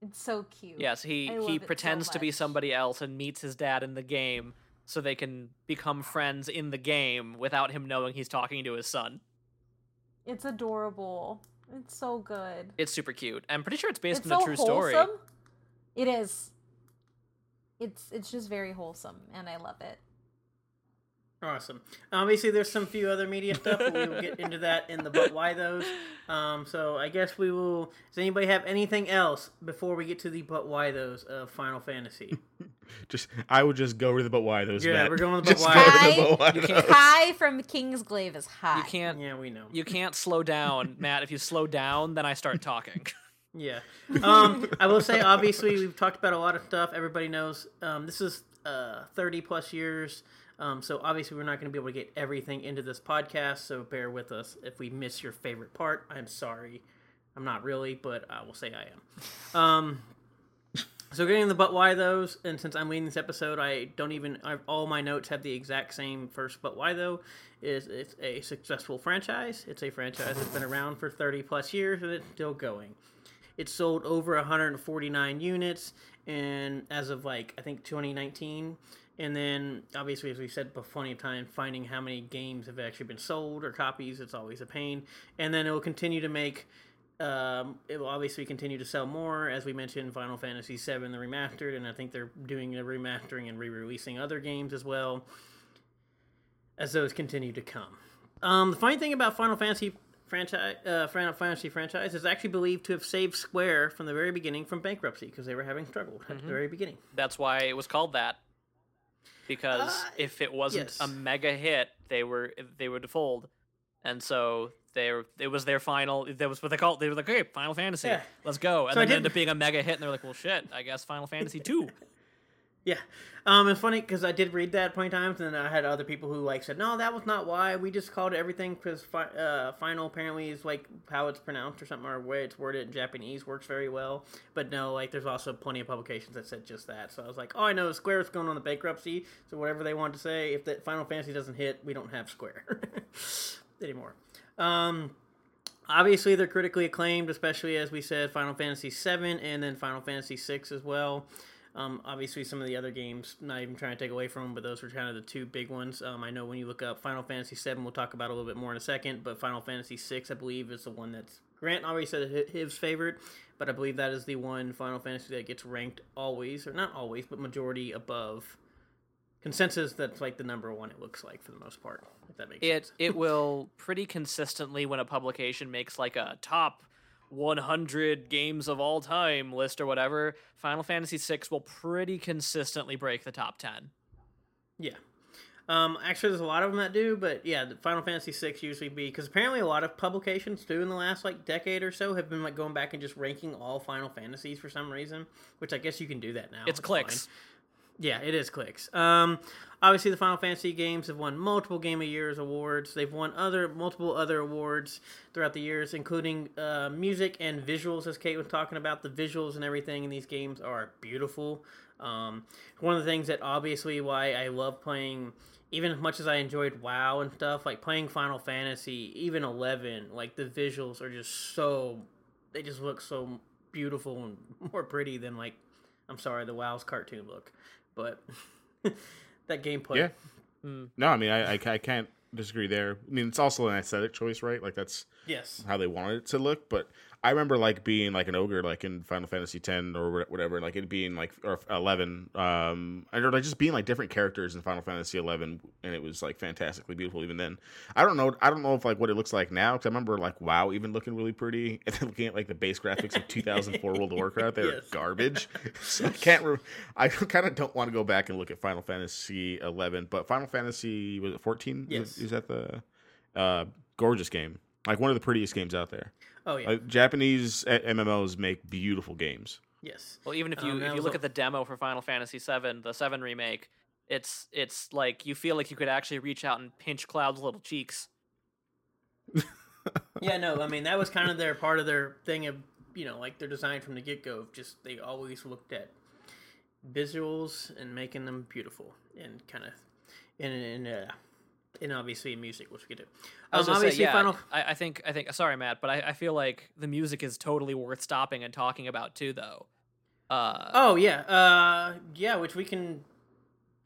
It's so cute.
Yes, he he
it so
pretends to be somebody else and meets his dad in the game so they can become friends in the game without him knowing he's talking to his son.
It's adorable. It's so good.
It's super cute. I'm pretty sure it's based
it's
on
so
a true story.
wholesome. It is. It's it's just very wholesome, and I love it.
Awesome. Obviously, there's some few other media stuff, but we will get into that in the but why those. Um, so I guess we will. Does anybody have anything else before we get to the but why those of Final Fantasy?
Just I would just go to the but why those.
Yeah,
Matt.
we're going with the but
go
why.
with the but why those.
Kai from Kingsglaive is hot.
You can't
yeah, we know.
you can't slow down, Matt. If you slow down, then I start talking.
Yeah. Um, I will say, obviously, we've talked about a lot of stuff. Everybody knows um, this is uh, 30 plus years. Um, so obviously, we're not going to be able to get everything into this podcast. So bear with us if we miss your favorite part. I'm sorry. I'm not really, but I will say I am. Um, so getting the but why those, and since I'm leading this episode, I don't even I, all my notes have the exact same first but why though. Is it's a successful franchise. It's a franchise that's been around for 30 plus years and it's still going. It sold over 149 units, and as of like I think 2019. And then, obviously, as we've said plenty of times, finding how many games have actually been sold or copies, it's always a pain. And then it will continue to make, um, it will obviously continue to sell more. As we mentioned, Final Fantasy VII, the remastered, and I think they're doing the remastering and re releasing other games as well as those continue to come. Um, the funny thing about Final Fantasy franchise, uh, Final Fantasy franchise is actually believed to have saved Square from the very beginning from bankruptcy because they were having trouble at the very beginning.
That's why it was called that. Because
Uh,
if it wasn't
yes.
a mega hit, they were they would fold, and so they were, it was their final. That was what they called. They were like, "Okay, Final Fantasy,
Yeah.
let's go," and
So
then it ended up being a mega hit, and they're like, "Well, shit, I guess Final Fantasy two.
Yeah, um, it's funny because I did read that plenty times, and then I had other people who like said, "No, that was not why. We just called it everything because fi- uh, final apparently is like how it's pronounced or something, or way it's worded in Japanese works very well." But no, like there's also plenty of publications that said just that. So I was like, "Oh, I know Square is going on the bankruptcy, so whatever they want to say, if the Final Fantasy doesn't hit, we don't have Square anymore." Um, obviously they're critically acclaimed, especially as we said, Final Fantasy VII and then Final Fantasy VI as well. Um, obviously, some of the other games, not even trying to take away from them, but those were kind of the two big ones. Um, I know when you look up Final Fantasy VII, we'll talk about a little bit more in a second, but Final Fantasy VI, I believe, is the one that's Grant already said his favorite, but I believe that is the one Final Fantasy that gets ranked always, or not always, but majority above consensus. That's like the number one. It looks like for the most part. If that makes
It
sense.
it will pretty consistently when a publication makes like a top 100 games of all time list or whatever. Final Fantasy VI will pretty consistently break the top 10.
Yeah. Um, actually, there's a lot of them that do, but yeah, the Final Fantasy VI usually be because apparently a lot of publications too in the last like decade or so have been like going back and just ranking all Final Fantasies for some reason, which I guess you can do that now.
It's
fine.
clicks.
Yeah, it is clicks. Um, obviously, the Final Fantasy games have won multiple Game of Years awards. They've won other multiple other awards throughout the years, including uh, music and visuals. As Kate was talking about, the visuals and everything in these games are beautiful. Um, one of the things that obviously why I love playing, even as much as I enjoyed WoW and stuff, like playing Final Fantasy, even Eleven, like the visuals are just so, they just look so beautiful and more pretty than like, I'm sorry, the WoW's cartoon look but that gameplay.
Yeah.
Hmm.
No, I mean, I, I, I can't disagree there. I mean, it's also an aesthetic choice, right? Like that's
Yes.
how they wanted it to look. But I remember like being like an ogre, like in Final Fantasy X or whatever, like it being like or eleven, um, and or like just being like different characters in Final Fantasy eleven, and it was like fantastically beautiful even then. I don't know, I don't know if like what it looks like now because I remember like WoW even looking really pretty, and then looking at like the base graphics of 2004 World of Warcraft, they were
Yes.
garbage. so I can't. Re- I kind of don't want to go back and look at Final Fantasy eleven, but Final Fantasy was it 14?
Yes.
is, is that the uh, gorgeous game? Like one of the prettiest games out there.
Oh yeah.
Like Japanese uh, MMOs make beautiful games.
yes.
Well, even if you
Um,
if you look
a-
at the demo for Final Fantasy VII, the Seven remake, it's it's like you feel like you could actually reach out and pinch Cloud's little cheeks.
Yeah. No. I mean, that was kind of their part of their thing of you know like their design from the get go. Just they always looked at visuals and making them beautiful and kind of and and uh, and obviously music, which we get do.
I was
Um,
gonna say,
obviously,
yeah,
Final.
I, I think I think sorry, Matt, but I, I feel like the music is totally worth stopping and talking about too, though. Uh,
Oh yeah. Uh, yeah, which we can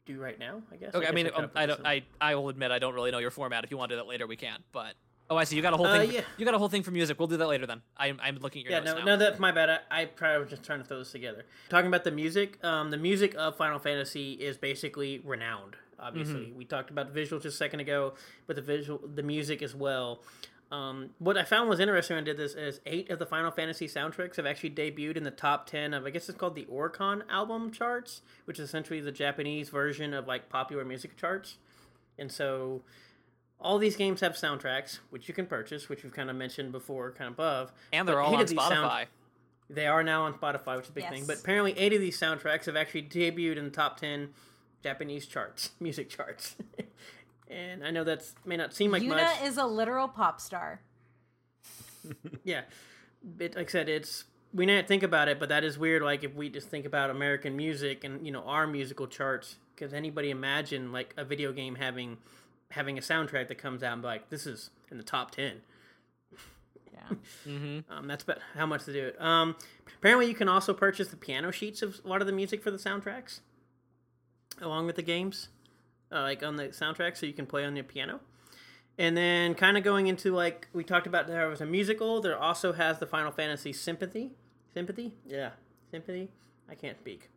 do right now. I guess.
okay, I
guess
mean, um, I don't, I I will admit I don't really know your format. If you want to do that later, we can. But oh, I see. You got a whole
Uh,
thing.
yeah.
You got a whole thing for music. We'll do that later then. I'm I'm looking at your
Yeah, no,
now.
no, that's my bad. I, I probably was just trying to throw this together. Talking about the music, um, the music of Final Fantasy is basically renowned. Obviously, we talked about the visuals just a second ago, but the visual, the music as well. Um, what I found was interesting when I did this is eight of the Final Fantasy soundtracks have actually debuted in the top ten of I guess it's called the Oricon album charts, which is essentially the Japanese version of like popular music charts. And so all these games have soundtracks, which you can purchase, which we've kind of mentioned before, kind of above.
and they're
but
all on
of these sound-
Spotify.
They are now on Spotify, which is a big thing. But apparently, eight of these soundtracks have actually debuted in the top ten Japanese charts, music charts. and I know that's may not seem like
Yuna
much.
is a literal pop star.
yeah, but like I said, it's we didn't think about it, but that is weird. Like if we just think about American music and you know our musical charts, because anybody imagine like a video game having having a soundtrack that comes out and be like this is in the top ten.
Yeah.
hmm
Um, that's about how much to do it. Um, apparently, you can also purchase the piano sheets of a lot of the music for the soundtracks, along with the games, uh, like on the soundtrack, so you can play on your piano. And then, kind of going into like we talked about, there was a musical. There also has the Final Fantasy Sympathy, Sympathy, yeah, Sympathy. I can't speak.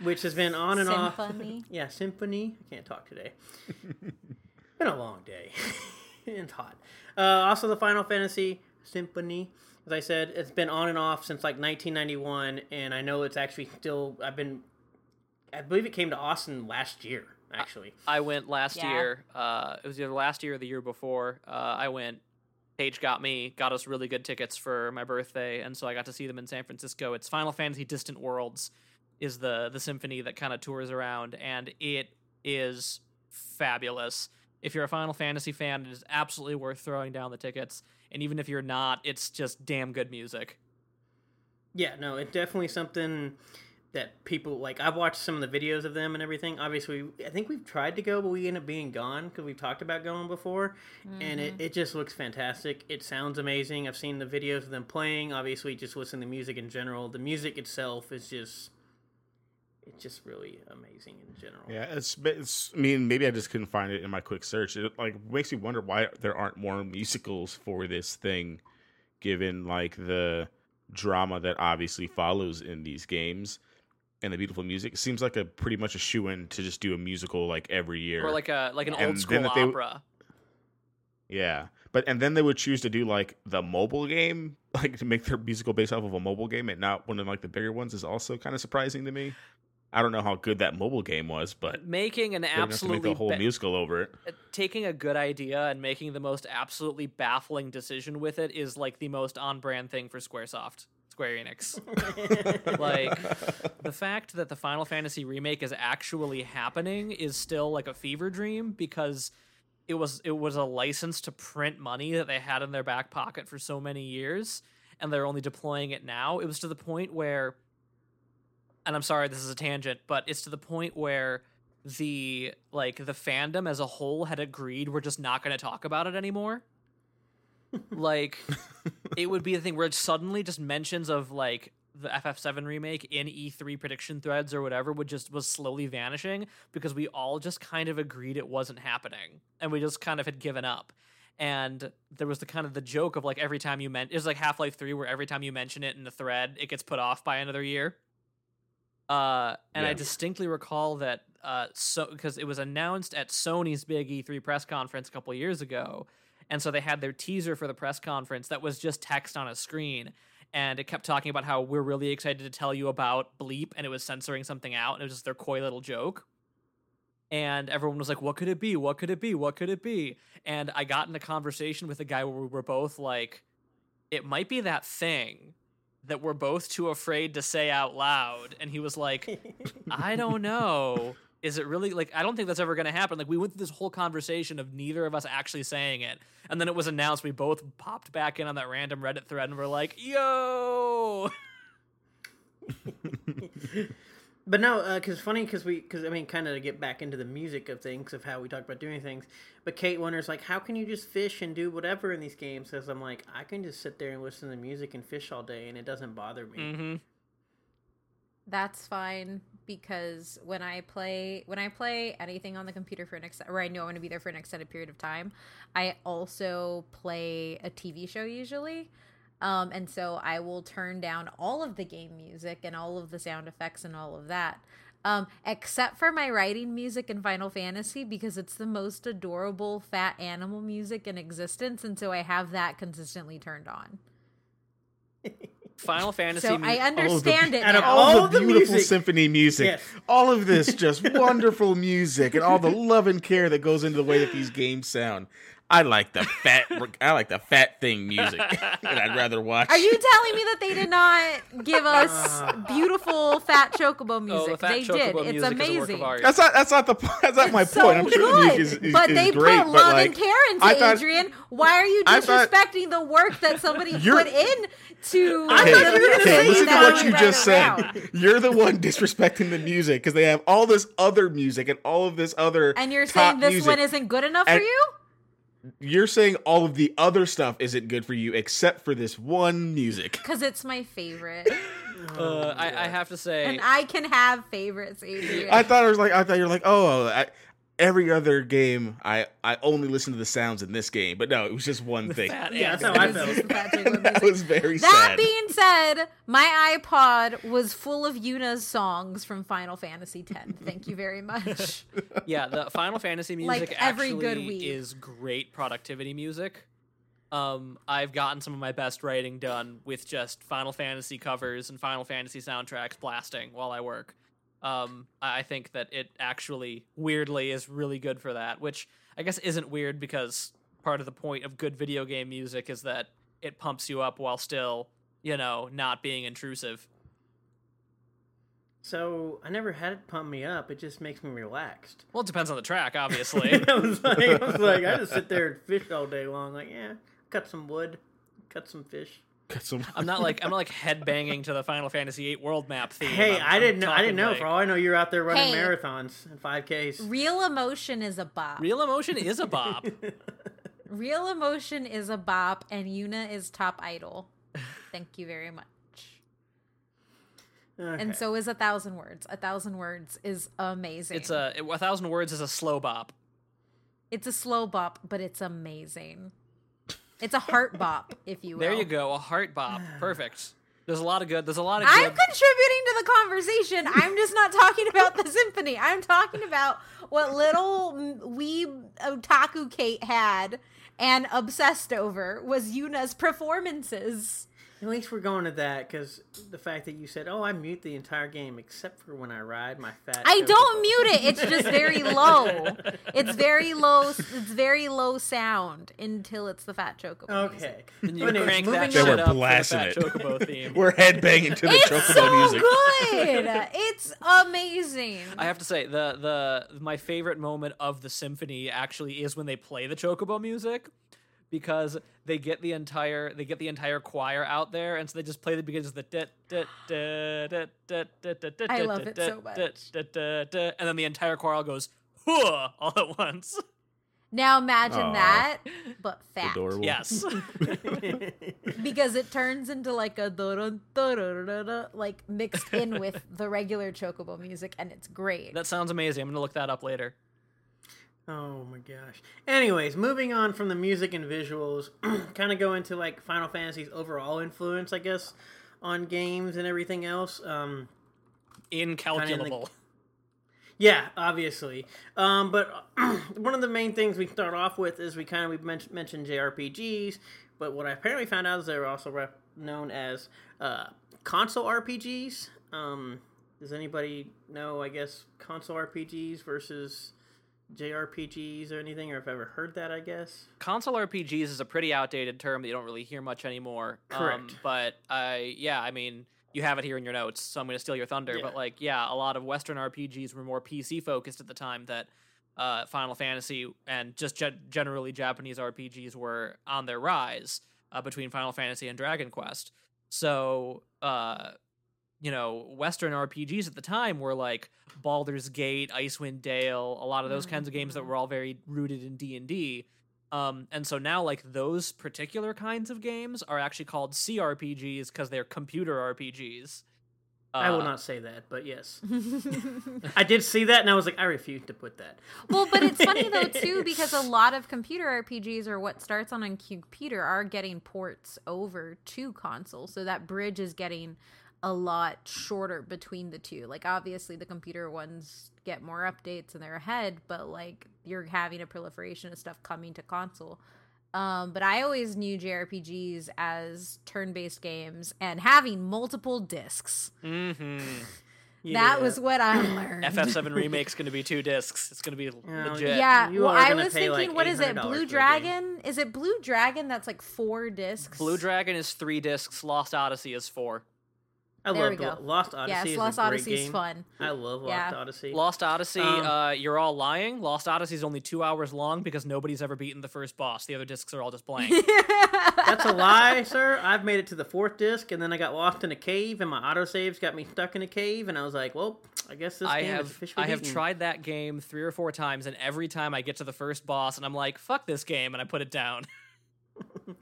Which has been on and off.
Symphony.
Yeah, symphony. I can't talk today. Been a long day. it's hot. Uh, also, the Final Fantasy Symphony. As I said, it's been on and off since like 1991, and I know it's actually still. I've been I believe it came to Austin last year. Actually,
I went last
Yeah.
year. Uh, it was either last year or the year before. Uh, I went. Paige got me, got us really good tickets for my birthday, and so I got to see them in San Francisco. It's Final Fantasy Distant Worlds, is the the symphony that kind of tours around, and it is fabulous. If you're a Final Fantasy fan, it is absolutely worth throwing down the tickets. And even if you're not, it's just damn good music.
Yeah, no, it's definitely something that people like. I've watched some of the videos of them and everything. Obviously, I think we've tried to go, but we end up being gone because we've talked about going before, and it, mm-hmm. it just looks fantastic. It sounds amazing. I've seen the videos of them playing. Obviously, just listen to music in general. The music itself is just. It's just really amazing in general.
Yeah, it's, it's. I mean, maybe I just couldn't find it in my quick search. It like makes me wonder why there aren't more musicals for this thing, given like the drama that obviously follows in these games and the beautiful music. It seems like a pretty much a shoe in to just do a musical like every year,
Or like a like an
And
old school opera.
yeah. But and then they would choose to do like the mobile game, like to make their musical based off of a mobile game and not one of like the bigger ones is also kind of surprising to me. I don't know how good that mobile game was, but
Making an
make
absolutely
the whole
ba-
musical over it.
uh, taking a good idea and making the most absolutely baffling decision with it is like the most on brand thing for Squaresoft, Square Enix. like the fact that the Final Fantasy remake is actually happening is still like a fever dream because it was it was a license to print money that they had in their back pocket for so many years and they're only deploying it now. It was to the point where and I'm sorry this is a tangent, but it's to the point where the like the fandom as a whole had agreed we're just not going to talk about it anymore. Like it would be the thing where it suddenly just mentions of like the FF7 remake in E3 prediction threads or whatever would just was slowly vanishing because we all just kind of agreed it wasn't happening and we just kind of had given up. And there was the kind of the joke of like every time you meant it was like Half Life Three where every time you mention it in the thread it gets put off by another year. Uh, and I distinctly recall that uh, so because it was announced at Sony's big E3 press conference a couple years ago, and so they had their teaser for the press conference that was just text on a screen, and it kept talking about how we're really excited to tell you about Bleep, and it was censoring something out, and it was just their coy little joke. And everyone was like, "What could it be? What could it be? What could it be?" And I got in a conversation with a guy where we were both like, "It might be that thing." That we're both too afraid to say out loud. And he was like, I don't know. Is it really like I don't think that's ever going to happen. Like we went through this whole conversation of neither of us actually saying it, and then it was announced. We both popped back in on that random Reddit thread and we're like, "Yo!"
But no, because funny, because we, because I mean, kind of to get back into the music of things of how we talk about doing things. But Kate wonders like, how can you just fish and do whatever in these games? Because I'm like, I can just sit there and listen to music and fish all day, and it doesn't bother me.
hmm
That's fine because when I play when I play anything on the computer for an ex- or I know I'm going to be there for an extended period of time, I also play a TV show usually. Um, and so I will turn down all of the game music and all of the sound effects and all of that. Um, except for my writing music in Final Fantasy because it's the most adorable fat animal music in existence, and so I have that consistently turned on.
Final Fantasy.
So
mu-
I
All of the-
understand it
out of all
all
the
the beautiful
music-
symphony music,
Yes.
all of this just wonderful music, and all the love and care that goes into the way that these games sound. I like the fat, I like the fat thing music, and I'd rather watch.
Are you telling me that they did not give us beautiful fat chocobo
oh,
music?
the Fat
they
Chocobo
did.
music
It's
is a work
amazing.
of art.
That's not. That's not the. That's not my
It's
point. I'm sure the music is, is,
but
is
they
great,
put love
like,
and care into
I thought-
Adrian. Why are you
I thought-
disrespecting the work that somebody put in to?
I
Okay,
thought you were gonna
okay,
say
listen to what you
Right
just
around.
said. You're the one disrespecting the music because they have all this other music and all of this other.
And you're
top
saying this
music.
one isn't good enough for you?
You're saying all of the other stuff isn't good for you except for this one music.
Because it's my favorite,
Uh, I, I have to say,
and I can have favorites, Adrian.
I thought it was like I thought you were like oh I, every other game I I only listen to the sounds in this game, but no, it was just one thing.
Yeah, that's how I felt.
is the Fat Chocobo
that was very
That
sad.
being said, my iPod was full of Yuna's songs from Final Fantasy X. Thank you very much.
yeah, the Final Fantasy
Like
music
every
actually
good weed.
is great productivity music. Um, I've gotten some of my best writing done with just Final Fantasy covers and Final Fantasy soundtracks blasting while I work. Um, I think that it actually weirdly is really good for that, which I guess isn't weird because part of the point of good video game music is that it pumps you up while still, you know, not being intrusive.
So I never had it pump me up. It just makes me relaxed.
Well, it depends on the track, obviously.
I was like, I was like, I just sit there and fish all day long. Like, yeah, cut some wood, cut some fish.
Got some.
I'm not like I'm not like headbanging to the Final Fantasy VIII world map theme.
Hey,
I'm-
I didn't know. I didn't know.
like-
For all I know, you're out there running
Hey.
marathons and five Ks.
Real emotion is a bop.
Real emotion is a bop.
Real emotion is a bop, and Yuna is top idol. Thank you very much. And so is a thousand words. A thousand words is amazing.
It's a a thousand words is a slow bop.
it's a slow bop, but it's amazing. It's a heart bop, if you will.
There you go, a heart bop. Perfect. There's a lot of good. There's a lot of
I'm contributing to the conversation. I'm just not talking about the symphony. I'm talking about what little weeb otaku Kate had and obsessed over was Yuna's performances.
At least we're going to that because the fact that you said, "Oh, I mute the entire game except for when I ride my fat."
I don't mute it. It's just very low. It's very low. It's very low sound until it's the fat chocobo.
Okay.
music.
Then you
But anyways,
crank that
They
shit
were
up for the
blasting
Fat
it.
Chocobo theme.
We're headbanging to the chocobo theme.
It's
chocobo
so
music.
good. It's amazing.
I have to say the the my favorite moment of the symphony actually is when they play the chocobo music because they get the entire they get the entire choir out there and so they just play the beginnings of the
I love it so much.
and then the entire choir goes Hua! all at once.
Now imagine
Aw.
that, but fat.
Adorable.
Yes.
because it turns into like a like mixed in with the regular chocobo music and it's great
that sounds amazing. I'm gonna look that up later.
Oh my gosh. Anyways, moving on from the music and visuals, kind of go into like Final Fantasy's overall influence, I guess, on games and everything else. Um,
Incalculable.
Yeah, obviously. Um, but one of the main things we start off with is we kind of we men- mentioned JRPGs, but what I apparently found out is they're also rep- known as uh, console RPGs. Um, does anybody know? I guess console RPGs versus JRPGs or anything, or if I've ever heard that. I guess.
console RPGs is a pretty outdated term that you don't really hear much anymore. Um,
Correct.
but I, yeah, I mean, you have it here in your notes, so I'm going to steal your thunder.
Yeah.
But like, yeah, a lot of Western RPGs were more PC focused at the time that uh, Final Fantasy and just ge- generally Japanese RPGs were on their rise uh, between Final Fantasy and Dragon Quest. So, uh, you know, Western RPGs at the time were like Baldur's Gate, Icewind Dale, a lot of those kinds of games that were all very rooted in D and D. Um, and so now, like those particular kinds of games are actually called CRPGs because they're computer RPGs.
I will
Uh,
not say that, but yes, I did see that, and I was like, I refuse to put that.
well but it's funny though too because a lot of computer rpgs or what starts on a computer are getting ports over to console so that bridge is getting a lot shorter between the two like obviously the computer ones get more updates and they're ahead but like you're having a proliferation of stuff coming to console um, but I always knew JRPGs as turn-based games and having multiple discs.
mhm.
That was what I learned.
FF7 remake's going to be two discs. It's going to be
Yeah,
legit.
Yeah,
You
well, I was thinking,
like,
what is it? Blue. Dragon? Is it Blue Dragon? That's like four discs.
Blue Dragon is three discs. Lost Odyssey is four.
I
There we
love
go.
Lost Odyssey.
Yes,
is
Lost Odyssey is fun.
I love Lost
Yeah.
Odyssey.
Lost Odyssey,
Um,
uh, you're all lying. Lost Odyssey is only two hours long because nobody's ever beaten the first boss. The other discs are all just blank.
That's a lie, sir. I've made it to the fourth disc, and then I got lost in a cave, and my autosaves got me stuck in a cave, and I was like, well, I guess this
I
game is
have
officially
I have
beaten.
tried that game three or four times, and every time I get to the first boss, and I'm like, "Fuck this game," and I put it down.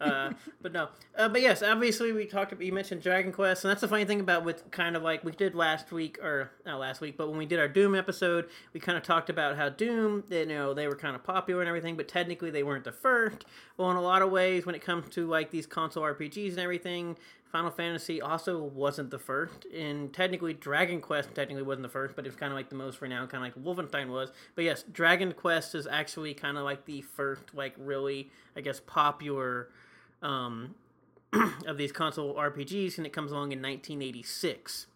uh, but no, uh, but yes, obviously we talked. about You mentioned Dragon Quest, and that's the funny thing about with kind of like we did last week, or not last week, but when we did our Doom episode, we kind of talked about how Doom, you know, they were kind of popular and everything, but technically they weren't the first. Well, in a lot of ways, when it comes to like these console RPGs and everything, Final Fantasy also wasn't the first, and technically Dragon Quest technically wasn't the first, but it was kind of like the most renowned, kind of like Wolfenstein was. But yes, Dragon Quest is actually kind of like the first, like really, I guess, popular um, of these console RPGs, and it comes along in 1986.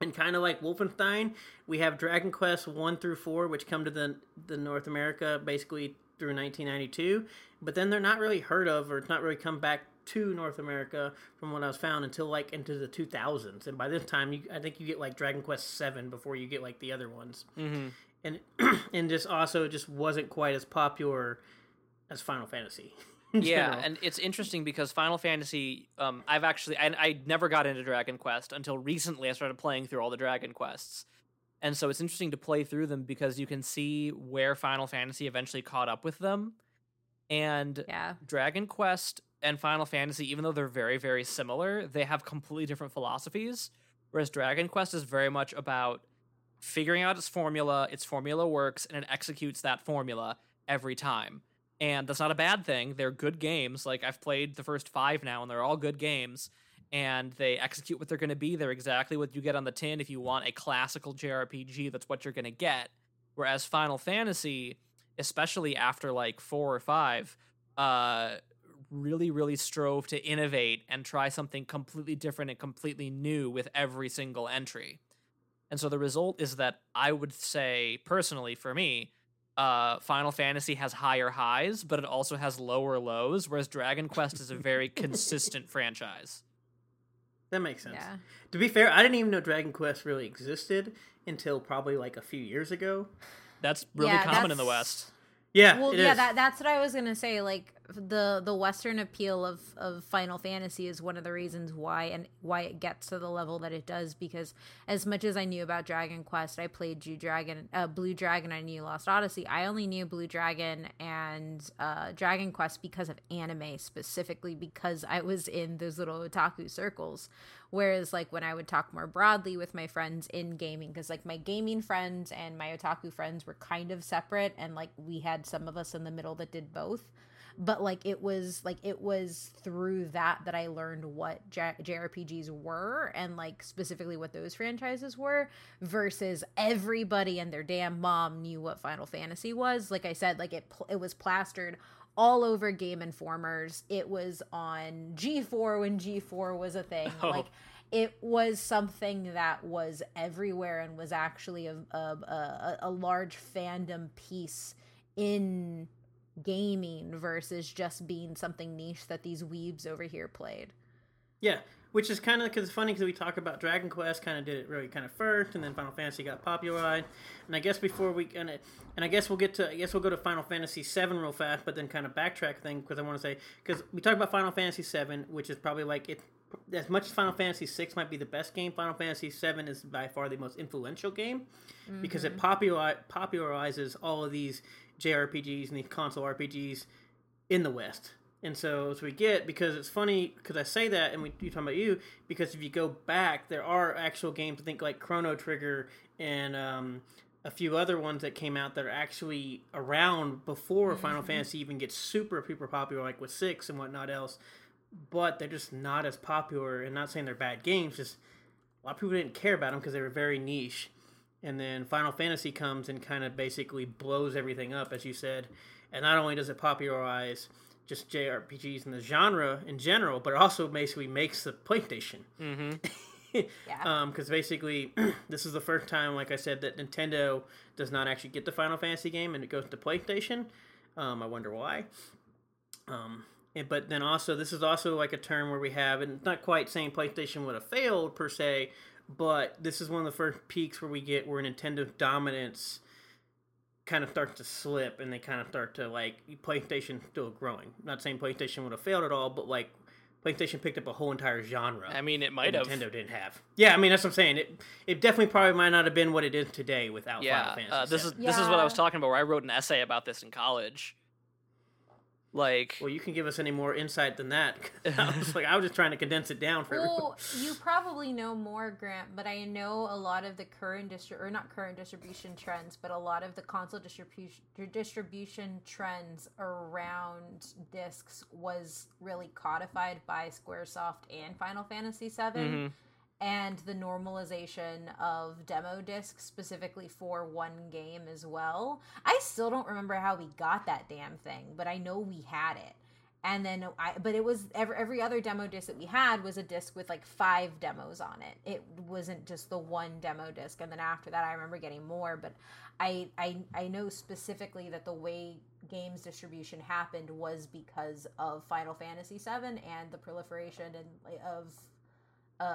And kind of like Wolfenstein, we have Dragon Quest 1 through 4 which come to the the North America basically through 1992, but then they're not really heard of or it's not really come back to North America from what I was found until like into the 2000s. And by this time, you, I think you get like Dragon Quest 7 before you get like the other ones.
Mm-hmm.
And and just also just wasn't quite as popular as Final Fantasy. in
yeah
general.
and it's interesting because final fantasy um, i've actually I, I never got into dragon quest until recently i started playing through all the dragon quests and so it's interesting to play through them because you can see where final fantasy eventually caught up with them and
Yeah.
dragon quest and final fantasy even though they're very very similar they have completely different philosophies whereas dragon quest is very much about figuring out its formula its formula works and it executes that formula every time and that's not a bad thing. They're good games. Like I've played the first five now, and they're all good games. And they execute what they're going to be. They're exactly what you get on the tin. If you want a classical JRPG, that's what you're going to get. Whereas Final Fantasy, especially after like four or five, uh, really, really strove to innovate and try something completely different and completely new with every single entry. And so the result is that I would say, personally, for me, uh, Final Fantasy has higher highs, but it also has lower lows, whereas Dragon Quest is a very consistent franchise.
that makes sense.
Yeah.
To be fair, I didn't even know Dragon Quest really existed until probably like a few years ago.
That's really
Yeah,
common in the West.
Yeah,
well
it
yeah
is.
that that's what i was gonna say like the the western appeal of of final fantasy is one of the reasons why and why it gets to the level that it does because as much as i knew about dragon quest i played blue dragon uh, blue dragon i knew lost odyssey i only knew blue dragon and uh, dragon quest because of anime specifically because i was in those little otaku circles Whereas, like, when I would talk more broadly with my friends in gaming, because, like, my gaming friends and my otaku friends were kind of separate, and, like, we had some of us in the middle that did both. But, like, it was, like, it was through that that I learned what J- JRPGs were and, like, specifically what those franchises were versus everybody and their damn mom knew what Final Fantasy was. Like I said, like, it, pl- it was plastered all over Game Informers. It was on G4 when G4 was a thing.
Oh.
Like it was something that was everywhere and was actually a a, uh, a, a large fandom piece in gaming versus just being something niche that these weebs over here played.
Yeah, which is kind of because it's funny because we talk about Dragon Quest kind of did it really kind of first, and then Final Fantasy got popularized. And I guess before we and it, and I guess we'll get to I guess we'll go to Final Fantasy VII real fast, but then kind of backtrack thing because I want to say because we talk about Final Fantasy VII, which is probably like it. As much as Final Fantasy VI might be the best game, Final Fantasy VII is by far the most influential game because it mm-hmm. popular, popularizes all of these JRPGs and these console RPGs in the West. And so as we get, because it's funny, because I say that, and we you talking about you, because if you go back, there are actual games. I think like Chrono Trigger and um, a few other ones that came out that are actually around before Final Fantasy even gets super super popular, like with six and whatnot else. But they're just not as popular. And not saying they're bad games, just a lot of people didn't care about them because they were very niche. And then Final Fantasy comes and kind of basically blows everything up, as you said. And not only does it popularize just JRPGs in the genre in general, but it also basically makes the PlayStation.
Mm-hmm.
Yeah.
Because basically, this is the first time, like I said, that Nintendo does not actually get the Final Fantasy game and it goes to PlayStation. Um, I wonder why. Um, and, but then also, this is also like a term where we have, and it's not quite saying PlayStation would have failed per se, but this is one of the first peaks where we get where Nintendo dominance kind of starts to slip and they kind of start to like PlayStation still growing. not saying PlayStation would have failed at all, but like PlayStation picked up a whole entire genre.
I mean, it might
that
have.
Nintendo didn't have. Yeah, I mean that's what I'm saying. It it definitely probably might not have been what it is today without
Yeah,
Final Fantasy.
uh, this
VII.
is this is what I was talking about. Where I wrote an essay about this in college. Like,
Well, you can give us any more insight than that. I was like, I was just trying to condense it down for everyone.
Well, you probably know more, Grant, but I know a lot of the current distri- or not current distribution trends, but a lot of the console distribution distribution trends around discs was really codified by SquareSoft and Final Fantasy VII.
mhm.
And the normalization of demo discs specifically for one game as well. I still don't remember how we got that damn thing, but I know we had it. and then I but it was every, every other demo disc that we had was a disc with like five demos on it. It wasn't just the one demo disc and then after that I remember getting more, but I I I know specifically that the way games distribution happened was because of Final Fantasy 7 and the proliferation and of uh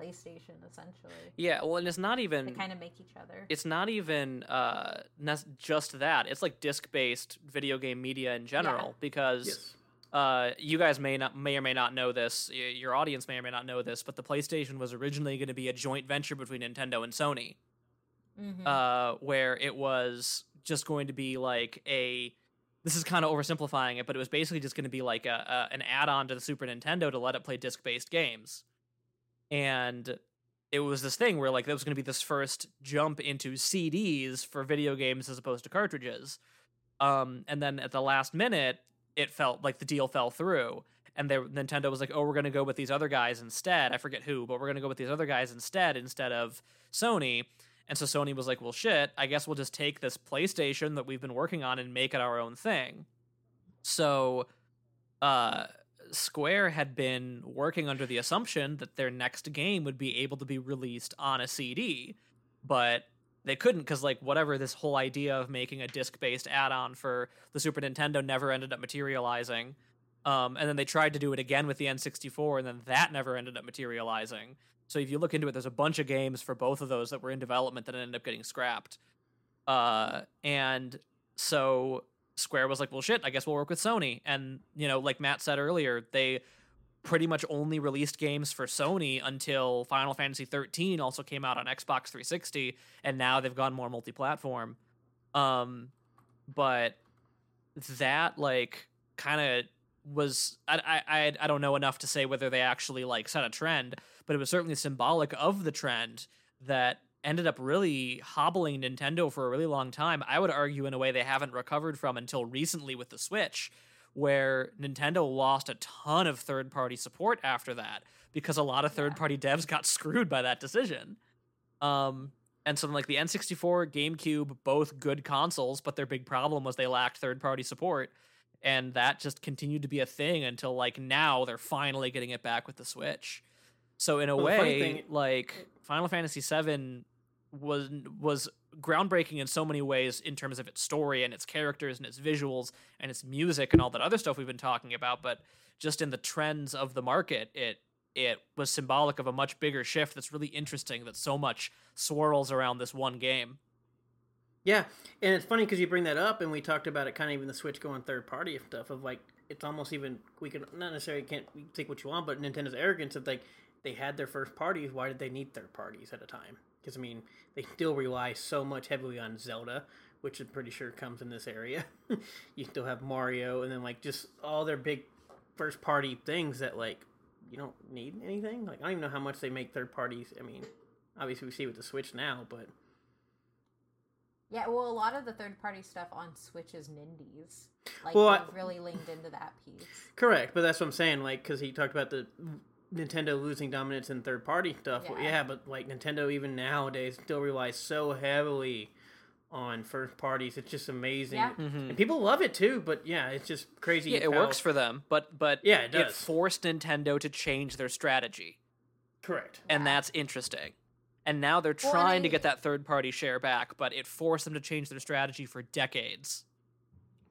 PlayStation essentially.
Yeah, well, and it's not
They
even
kind of make each other.
it's not even uh nes- just that. It's like disc-based video game media in general because
Yes.
uh, you guys may not may or may not know this. y- Your audience may or may not know this, but the PlayStation was originally going to be a joint venture between Nintendo and Sony,
Mhm.
uh, where it was just going to be like a. This is kind of oversimplifying it, but it was basically just going to be like a, a an add-on to the Super Nintendo to let it play disc-based games, and it was this thing where like there was going to be this first jump into CDs for video games as opposed to cartridges. Um, and then at the last minute, it felt like the deal fell through, and they, Nintendo was like, "Oh, we're going to go with these other guys instead." I forget who, but we're going to go with these other guys instead instead of Sony. And so Sony was like, "Well, shit, I guess we'll just take this PlayStation that we've been working on and make it our own thing." So, uh, Square had been working under the assumption that their next game would be able to be released on a CD, but they couldn't because like whatever this whole idea of making a disc-based add-on for the Super Nintendo never ended up materializing. Um, and then they tried to do it again with the N64, and then that never ended up materializing. So if you look into it, there's a bunch of games for both of those that were in development that ended up getting scrapped. Uh, and so Square was like, "Well, shit, I guess we'll work with Sony." And you know, like Matt said earlier, they pretty much only released games for Sony until Final Fantasy 13 also came out on Xbox 360, and now they've gone more multi-platform. Um, but that like kind of was I, I I don't know enough to say whether they actually like set a trend, but it was certainly symbolic of the trend that ended up really hobbling Nintendo for a really long time. I would argue in a way they haven't recovered from until recently with the Switch, where Nintendo lost a ton of third party support after that because a lot of third party devs got screwed by that decision. Um, and so like the N64, GameCube, both good consoles, but their big problem was they lacked third party support. And that just continued to be a thing until like now they're finally getting it back with the Switch. So in a
Well,
way,
thing-
like Final Fantasy VII was was groundbreaking in so many ways in terms of its story and its characters and its visuals and its music and all that other stuff we've been talking about but just in the trends of the market it it was symbolic of a much bigger shift that's really interesting that so much swirls around this one game
Yeah, and it's funny because you bring that up, and we talked about it kind of even the Switch going third party and stuff. Of like, it's almost even we can not necessarily can't take what you want, but Nintendo's arrogance of like they had their first parties. Why did they need third parties at a time? Because I mean, they still rely so much heavily on Zelda, which I'm pretty sure comes in this area. you still have Mario, and then like just all their big first party things that like you don't need anything. Like I don't even know how much they make third parties. I mean, obviously we see with the Switch now, but
Yeah, well, a lot of the third party stuff on Switch is Nindies. Like,
Well,
they've really leaned into that piece.
Correct, but that's what I'm saying. Like, because he talked about the Nintendo losing dominance in third party stuff. Well,
Yeah.
Yeah. but like Nintendo even nowadays still relies so heavily on first parties. It's just amazing,
Yeah. Mm-hmm.
and people love it too. But yeah, it's just crazy.
yeah it
how-
works for them but but
Yeah, it
it
does.
forced nintendo to change their strategy
correct.
and that's interesting and now they're trying to get that third party share back but it forced them to change their strategy for decades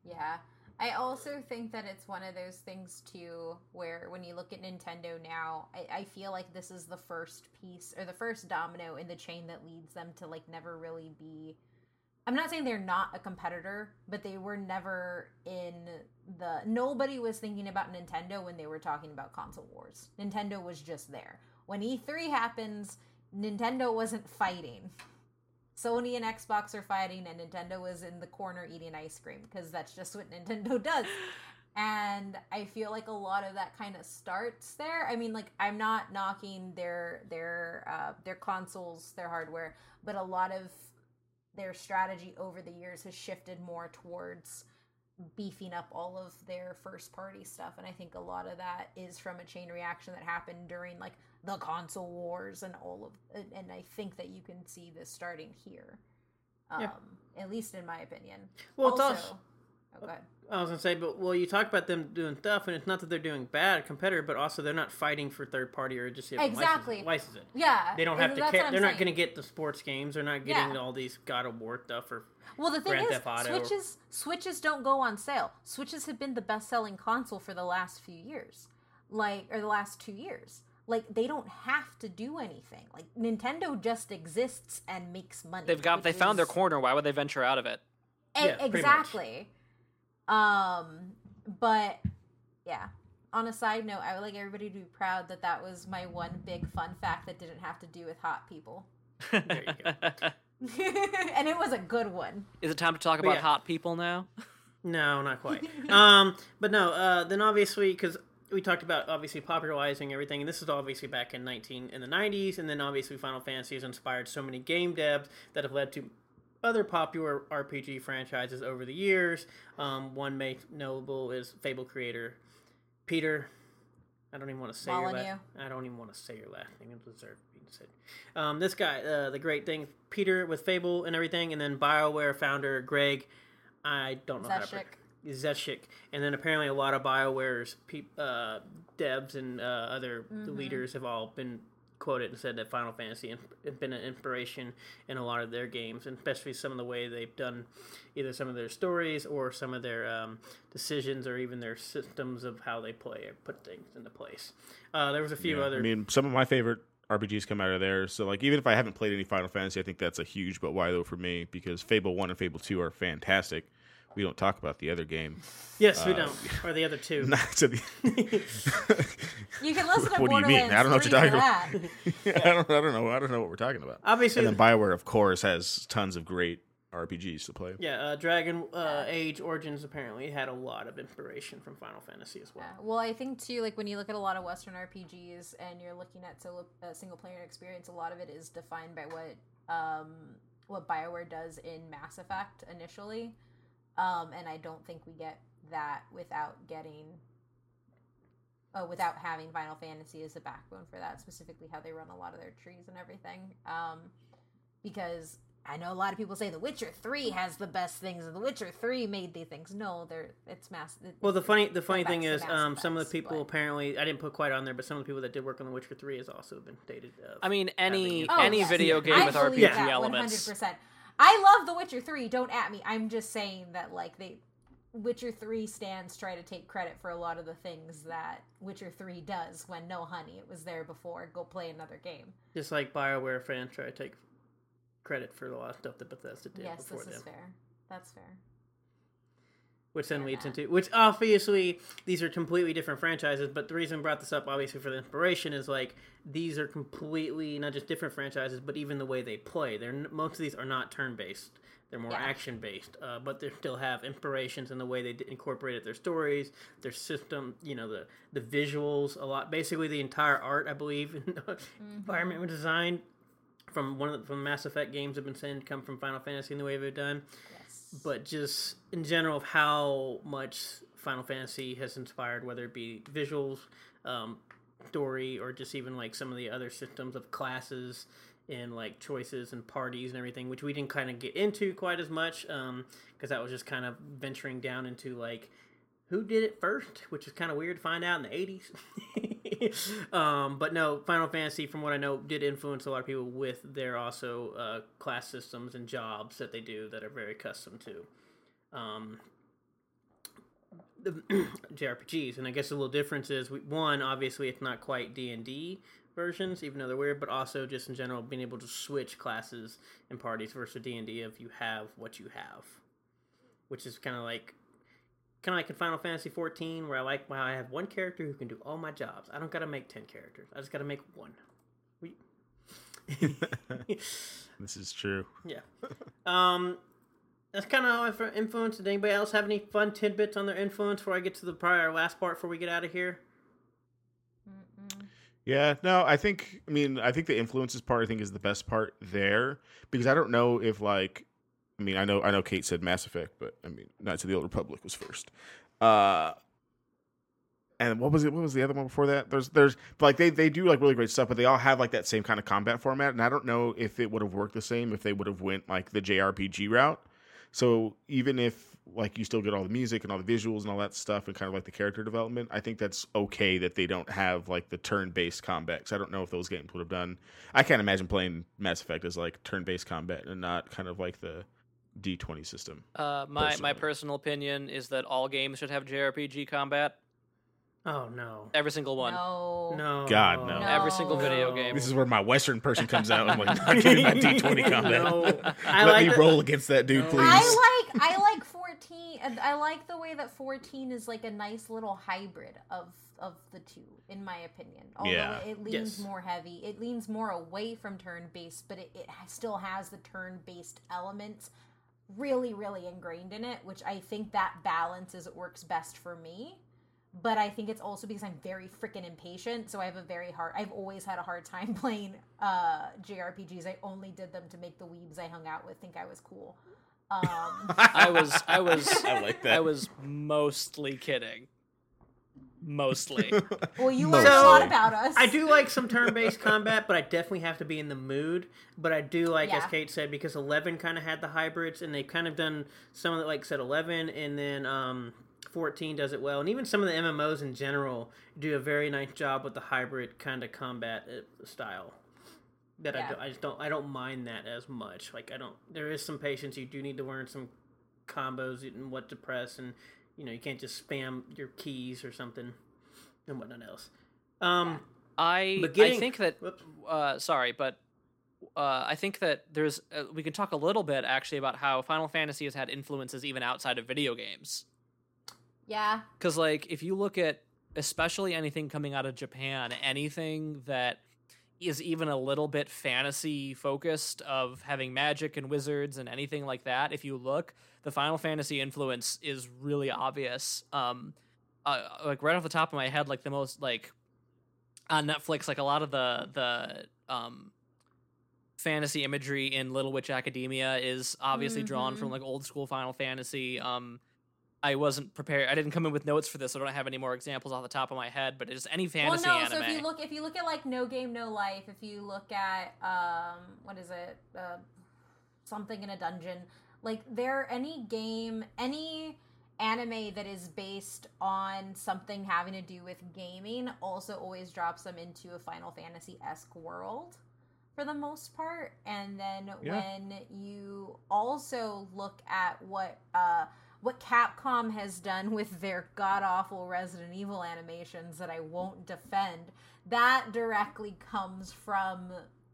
Yeah. I also think that it's one of those things too where when you look at Nintendo now, I, I feel like this is the first piece or the first domino in the chain that leads them to like never really be I'm not saying they're not a competitor, but they were never in the nobody was thinking about Nintendo when they were talking about console wars. Nintendo was just there. When E3 happens, Nintendo wasn't fighting. Sony and Xbox are fighting, and Nintendo was in the corner eating ice cream because that's just what Nintendo does. And I feel like a lot of that kind of starts there. I mean, like I'm not knocking their their uh, their consoles, their hardware, but a lot of their strategy over the years has shifted more towards beefing up all of their first party stuff and i think a lot of that is from a chain reaction that happened during like the console wars and all of and- and i think that you can see this starting here um
Yeah.
at least in my opinion
Well, it's
also
also
Oh.
I was gonna say, but well, you talk about them doing stuff, and it's not that they're doing bad competitor, but also they're not fighting for third party or just
Exactly.
license, license it.
Yeah,
They don't have to care. They're not
saying.
going to get the sports games. They're not getting
Yeah.
all these God of War stuff or
Well, the thing
Grand
is, switches switches don't go on sale. Switches have been the best selling console for the last few years, like or the last two years. Like they don't have to do anything. Like Nintendo just exists and makes money.
They've got
which
they found their corner. Why would they venture out of it?
E-
Yeah,
exactly. Um, but yeah. On a side note, I would like everybody to be proud that that was my one big fun fact that didn't have to do with hot people,
There you go.
and it was a good one.
Is it time to talk
But
about
yeah.
hot people now?
No, not quite. um, but no. Uh, then obviously, because we talked about obviously popularizing everything, and this is obviously back in nineteen in the nineties, and then obviously Final Fantasy has inspired so many game devs that have led to other popular RPG franchises over the years. Um, one make notable is Fable creator Peter. I don't even want to say your last. I don't even want to say your last name. It deserves being said. Um, this guy, uh, the great thing, Peter with Fable and everything, and then Bioware founder Greg. I don't know how to. Zeschuk. and then apparently a lot of Bioware's peop, uh, devs and uh, other leaders have all been quoted and said that Final Fantasy has been an inspiration in a lot of their games, and especially some of the way they've done either some of their stories or some of their um, decisions or even their systems of how they play or put things into place. Uh, there was a few
Yeah,
other.
I mean, some of my favorite RPGs come out of there. So, like, even if I haven't played any Final Fantasy, I think that's a huge but why though for me because Fable One and Fable Two are fantastic. We don't talk about the other game.
yes, we
uh,
don't. Or the other two.
Not to the.
You can listen to
What do you mean? I don't know what you're
for
talking
that.
I don't. I don't know. I don't know what we're talking about.
Obviously,
And then Bioware, of course, has tons of great RPGs to play.
yeah, uh, Dragon uh, Age Origins apparently had a lot of inspiration from Final Fantasy as well.
Yeah, Well, I think too, like when you look at a lot of Western RPGs and you're looking at solo, uh, single player experience, a lot of it is defined by what um, what Bioware does in Mass Effect initially, um, and I don't think we get that without getting. Oh, without having Final Fantasy as a backbone for that, specifically how they run a lot of their trees and everything. Um, because I know a lot of people say The Witcher Three has the best things, and The Witcher Three made the things. No, they're it's mass. it-
Well, the funny the funny thing is,
Mass
um, some of the people
but-
apparently I didn't put quite on there, but some of the people that did work on The Witcher Three has also been dated. Uh,
I mean, any
Having.
Oh,
any
yes.
video game
I
with RPG
that,
elements.
100%. I love The Witcher 3. Don't at me. I'm just saying that like they Witcher 3 stands try to take credit for a lot of the things that Witcher 3 does when no honey, it was there before. Go play another game.
just like Bioware fans try to take credit for a lot of stuff that Bethesda did
yes,
before
this
them.
is fair. That's fair.
Which then
Yeah,
leads into which obviously these are completely different franchises but the reason I brought this up obviously for the inspiration is like these are completely not just different franchises but even the way they play. They're most of these are not turn based they're more
Yeah.
action based uh, but they still have inspirations in the way they d- incorporated their stories their system you know the the visuals a lot basically the entire art i believe environment was designed from one of the, from Mass Effect games have been saying come from Final Fantasy in the way they've done.
Yes.
But just in general of how much Final Fantasy has inspired, whether it be visuals, um, story, or just even like some of the other systems of classes and like choices and parties and everything, which we didn't kind of get into quite as much because that was just kind of venturing down into like who did it first, which is kind of weird to find out in the 80s. um, but no, Final Fantasy, from what I know, did influence a lot of people with their also uh, class systems and jobs that they do that are very custom to um, the JRPGs. And I guess the little difference is we, one, obviously, it's not quite D and D versions, even though they're weird, but also just in general being able to switch classes and parties versus D and D if you have what you have, which is kind of like kind of like in Final Fantasy 14, where I like wow, I have one character who can do all my jobs. I don't got to make ten characters. I just got to make one. We-
This is true.
yeah. Um, that's kind of how I influence. Did anybody else have any fun tidbits on their influence before I get to the prior last part before we get out of here?
Mm-mm.
Yeah, no, I think I mean I think the influences part I think is the best part there because I don't know if like I mean I know I know Kate said Mass Effect, but I mean Knights of the Old Republic was first. Uh and what was it what was the other one before that? There's there's like they they do like really great stuff, but they all have like that same kind of combat format and I don't know if it would have worked the same if they would have went like the JRPG route. So even if like you still get all the music and all the visuals and all that stuff and kind of like the character development. I think that's okay that they don't have like the turn-based combat. 'cause I don't know if those games would have done. I can't imagine playing Mass Effect as like turn-based combat and not kind of like the D20 system.
Uh, my my personal opinion is that all games should have JRPG combat.
Oh no.
Every single one.
No.
No.
God, no.
Every single video
No.
game.
This is where my Western person comes out. I'm like, not giving my D20 combat.
No. I
Let
like
me
the-
roll against that dude,
No.
please.
I like I like 14 I like the way that 14 is like a nice little hybrid of of the two in my opinion. Although
Yeah.
it leans
Yes.
more heavy. It leans more away from turn based, but it, it still has the turn based elements really really ingrained in it, which I think that balance is what works best for me. But I think it's also because I'm very freaking impatient, so I have a very hard. I've always had a hard time playing uh, JRPGs. I only did them to make the weebs I hung out with think I was cool. Um,
I was I was
I like that.
I was mostly kidding. Mostly.
well, you learned a lot about us.
I do like some turn-based combat, but I definitely have to be in the mood. But I do like, as Kate said, because Eleven kind of had the hybrids, and they've kind of done some of it, like said Eleven, and then um, Fourteen does it well, and even some of the MMOs in general do a very nice job with the hybrid kind of combat uh, style. That I,
Yeah.
do, I just don't I don't mind that as much. Like I don't. There is some patience. You do need to learn some combos and what to press, and you know you can't just spam your keys or something and whatnot else. Um.
I
getting-
I think that
Whoops.
uh, sorry, but uh, I think that there's uh, we can talk a little bit actually about how Final Fantasy has had influences even outside of video games.
yeah,
Because like if you look at especially anything coming out of Japan, anything that is even a little bit fantasy focused of having magic and wizards and anything like that, if you look, the Final Fantasy influence is really obvious. Um, uh, like right off the top of my head, like the most like on Netflix, like a lot of the the um fantasy imagery in Little Witch Academia is obviously drawn
Mhm.
from like old school Final Fantasy. Um, I wasn't prepared. I didn't come in with notes for this. So I don't have any more examples off the top of my head. But just any fantasy
well, no.
anime.
So if you look, if you look at like No Game No Life, if you look at um, what is it, uh, something in a dungeon, like there any game, any anime that is based on something having to do with gaming, also always drops them into a Final Fantasy esque world. For the most part, and then
Yeah.
when you also look at what uh, what Capcom has done with their god awful Resident Evil animations that I won't defend, that directly comes from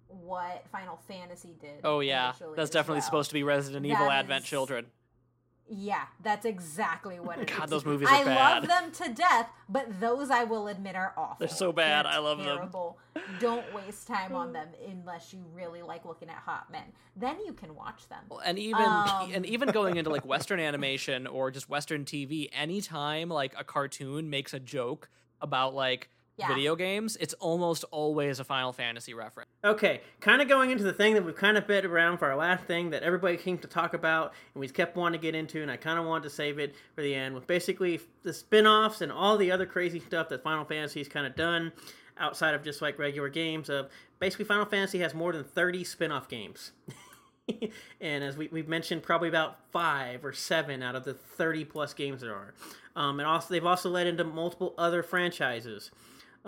what Final Fantasy did.
oh yeah, that's definitely
well.
supposed to be Resident Evil
That
Advent Children.
Yeah, that's exactly what it is.
God, those movies
I
bad.
love them to death, but those I will admit are awful.
They're so bad.
They're
I love them.
terrible. Don't waste time on them unless you really like looking at hot men. Then you can watch them.
and even
Um.
and even going into like western animation or just western tv anytime like a cartoon makes a joke about like
Yeah.
video games it's almost always a final fantasy reference
Okay, kind of going into the thing that we've kind of bit around for our last thing that everybody came to talk about and we kept wanting to get into, and I kind of wanted to save it for the end with basically the spin offs and all the other crazy stuff that Final Fantasy's kind of done outside of just like regular games. Of basically, Final Fantasy has more than 30 spin off games. and as we, we've mentioned, probably about five or seven out of the 30 plus games there are. Um, and also, they've also led into multiple other franchises.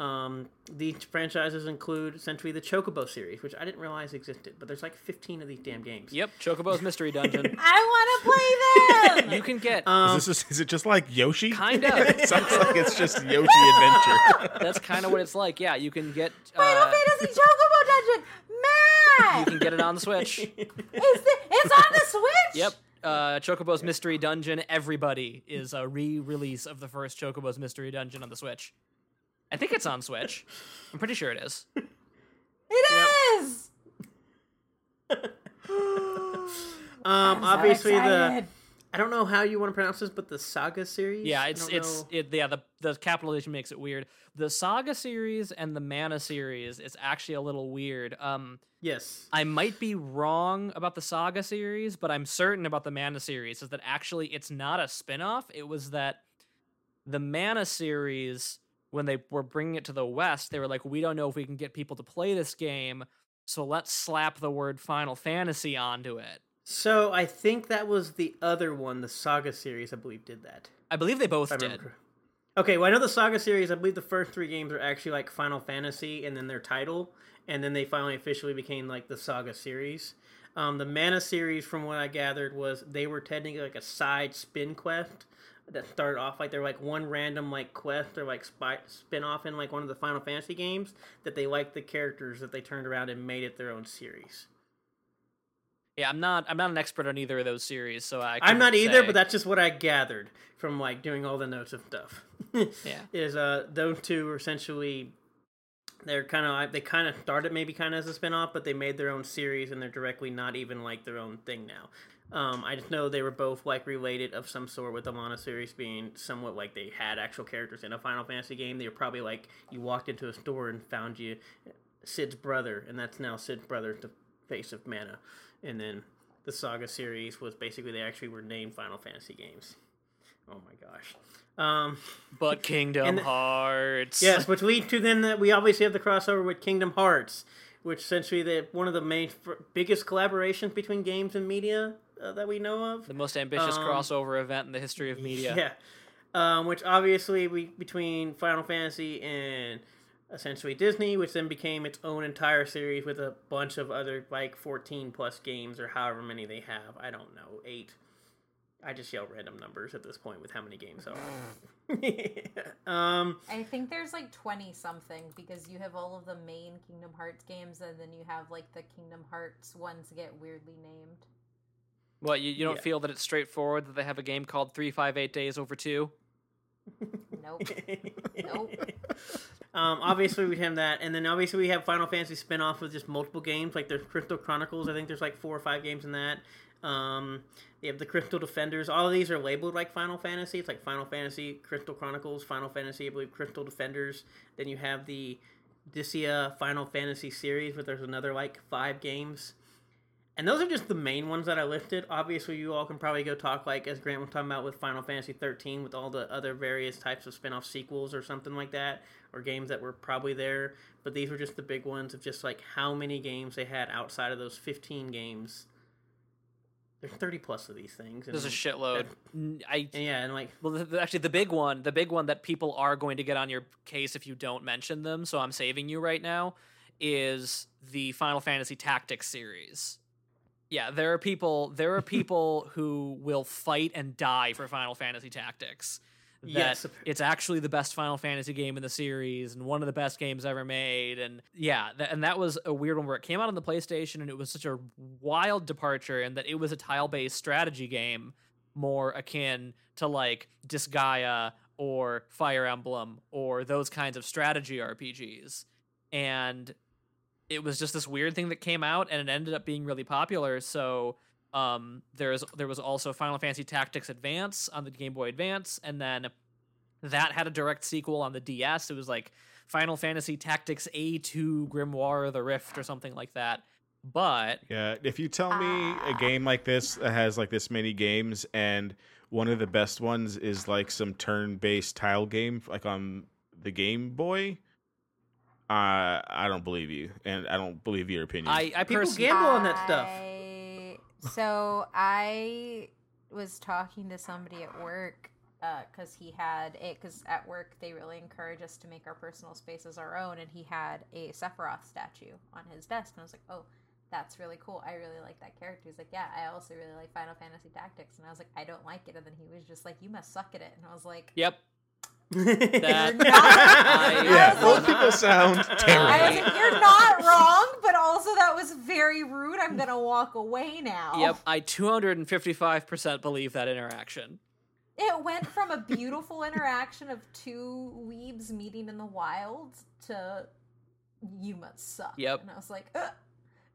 Um, these franchises include essentially the Chocobo series, which I didn't realize existed, but there's like 15 of these damn games.
yep chocobo's mystery dungeon
I want to play them.
you can get
Um,
is, this, is it just like Yoshi?
kind of
it sounds like it's just Yoshi Adventure.
that's kind of what it's like yeah you can get
Final
uh,
Fantasy Chocobo Dungeon,
Man
you
can get it on the switch
Is the, it's on the Switch.
yep uh, Chocobo's Mystery Dungeon, everybody is a re-release of the first Chocobo's Mystery Dungeon on the Switch. I think it's on Switch. I'm pretty sure it is.
It is.
Um,
I'm
obviously the. I don't know how you want to pronounce this, but the Saga series.
Yeah, it's it's
know.
it, yeah the the capitalization makes it weird. The Saga series and the Mana series is actually a little weird. Um,
yes.
I might be wrong about the Saga series, but I'm certain about the Mana series is that actually it's not a spin-off. It was that the Mana series when they were bringing it to the West, they were like, we don't know if we can get people to play this game, so let's slap the word Final Fantasy onto it.
So I think that was the other one, the Saga series. I believe did that.
I believe they both did.
Okay, well I know the Saga series. I believe the first three games are actually like Final Fantasy, and then their title, and then they finally officially became like the Saga series. Um, the Mana series, from what I gathered, was they were technically like a side spin quest that started off like they're like one random like quest or like spy, spin off in like one of the Final Fantasy games that they liked the characters that they turned around and made it their own series.
Yeah, I'm not. I'm not an expert on either of those series, so I.
I'm not
couldn't
either, but that's just what I gathered from like doing all the notes and stuff.
Yeah.
is uh those two are essentially they're kind of they kind of started maybe kind of as a spin-off but they made their own series and they're directly not even like their own thing now um, I just know they were both like related of some sort with the Mana series being somewhat like they had actual characters in a Final Fantasy game. They were probably like you walked into a store and found you Sid's brother, and that's now Sid's brother, the face of Mana. And then the Saga series was basically they actually were named Final Fantasy games. Oh my gosh. Um,
But Kingdom
the-
Hearts.
Yes, which lead to then that we obviously have the crossover with Kingdom Hearts, which essentially the one of the main biggest collaborations between games and media uh, that we know of.
The most ambitious
Um,
crossover event in the history of media.
Yeah, um, which obviously we between Final Fantasy and essentially Disney, which then became its own entire series with a bunch of other like fourteen plus games or however many they have. I don't know, eight. I just yell random numbers at this point with how many games are. um,
I think there's like 20 something because you have all of the main Kingdom Hearts games and then you have like the Kingdom Hearts ones get weirdly named.
What you, you don't
Yeah.
feel that it's straightforward that they have a game called three five eight days over two?
Nope. Nope.
Um, obviously we have that, and then obviously we have Final Fantasy spin-off with just multiple games. Like there's Crystal Chronicles. I think there's like four or five games in that. Um, you have the Crystal Defenders. All of these are labeled like Final Fantasy. It's like Final Fantasy Crystal Chronicles, Final Fantasy, I believe Crystal Defenders. Then you have the Dissidia Final Fantasy series, but there's another like five games. And those are just the main ones that I listed. Obviously, you all can probably go talk like as Grant was talking about with Final Fantasy 13 with all the other various types of spin-off sequels or something like that or games that were probably there, but these were just the big ones of just like how many games they had outside of those 15 games. There's 30 plus of these things.
There's a
and-
shitload. N- I
And yeah, and like
well, the, the- actually, the big one, the big one that people are going to get on your case if you don't mention them, so I'm saving you right now, is the Final Fantasy Tactics series. Yeah, there are people. There are people who will fight and die for Final Fantasy Tactics. That
Yes.
it's actually the best Final Fantasy game in the series and one of the best games ever made. And yeah, th- and that was a weird one where it came out on the PlayStation and it was such a wild departure in that it was a tile-based strategy game more akin to like Disgaea or Fire Emblem or those kinds of strategy RPGs. And it was just this weird thing that came out and it ended up being really popular. So um, there's there was also Final Fantasy Tactics Advance on the Game Boy Advance, and then that had a direct sequel on the DS. It was like Final Fantasy Tactics A2 Grimoire the Rift or something like that. But
Yeah, if you tell me a game like this that has like this many games and one of the best ones is like some turn-based tile game like on the Game Boy, uh, I don't believe you, and I don't believe your opinion.
I, I
People
personally
gamble on that stuff.
I- So I was talking to somebody at work because he had it because at work they really encourage us to make our personal spaces our own, and he had a Sephiroth statue on his desk, and I was like, oh. That's really cool. I really like that character. He's like, yeah, I also really like Final Fantasy Tactics, and I was like, I don't like it. And then he was just like, you must suck at it, and I was like,
yep.
That
not-
I-
yeah,
I was
people sound
I
terrible.
was like, you're not wrong, but also that was very rude. I'm gonna walk away now.
Yep, I 255% believe that interaction.
It went from a beautiful interaction of two weebs meeting in the wild to you must suck.
Yep.
And I was like, Ugh.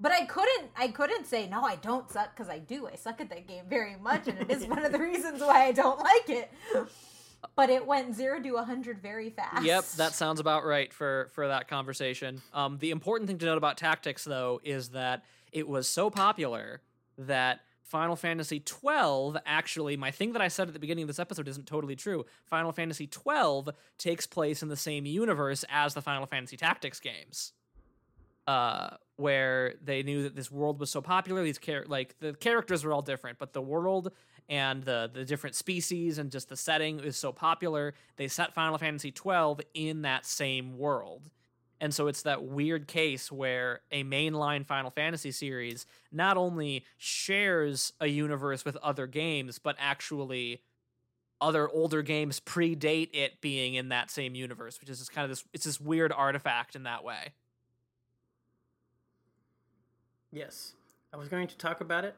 but I couldn't. I couldn't say no. I don't suck because I do. I suck at that game very much, and it is one of the reasons why I don't like it. But it went zero to a hundred very fast.
Yep, that sounds about right for for that conversation. Um, the important thing to note about Tactics, though, is that it was so popular that Final Fantasy twelve actually, my thing that I said at the beginning of this episode isn't totally true. Final Fantasy twelve takes place in the same universe as the Final Fantasy Tactics games. uh, where they knew that this world was so popular. These char- like the characters were all different, but the world and the the different species and just the setting is so popular. They set Final Fantasy twelve in that same world. And so it's that weird case where a mainline Final Fantasy series not only shares a universe with other games, but actually other older games predate it being in that same universe, which is just kind of this it's this weird artifact in that way.
Yes, I was going to talk about it,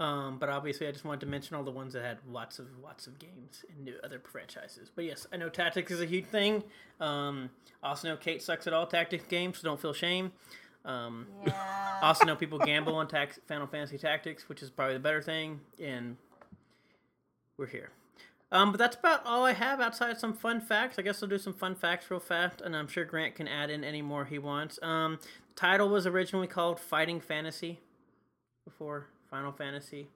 um, but obviously I just wanted to mention all the ones that had lots of lots of games and new other franchises. But yes, I know tactics is a huge thing. Um, also know Kate sucks at all tactics games, so don't feel shame. Um,
Yeah.
also know people gamble on tax- Final Fantasy Tactics, which is probably the better thing, and we're here. Um, but that's about all I have outside some fun facts. I guess I'll do some fun facts real fast, and I'm sure Grant can add in any more he wants. Um, title was originally called Fighting Fantasy before Final Fantasy.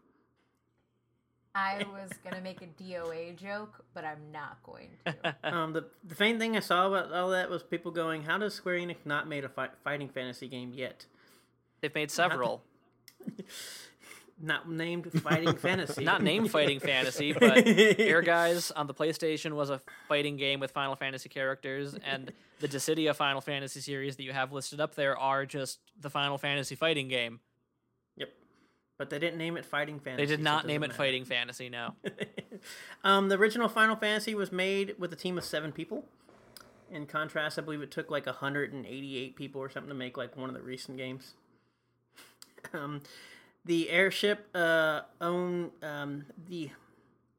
I was gonna make a DOA joke, but I'm not going to.
Um, the the main thing I saw about all that was people going, "How does Square Enix not made a fi- fighting fantasy game yet?
They've made several.
Not named Fighting Fantasy.
Not named Fighting Fantasy, but Ehrgeiz on the PlayStation was a fighting game with Final Fantasy characters, and the Dissidia Final Fantasy series that you have listed up there are just the Final Fantasy fighting game.
But they didn't name it Fighting Fantasy.
They did
so
not name it
matter.
Fighting Fantasy, no.
um, the original Final Fantasy was made with a team of seven people. In contrast, I believe it took like 188 people or something to make like one of the recent games. um, the airship uh, own um, the,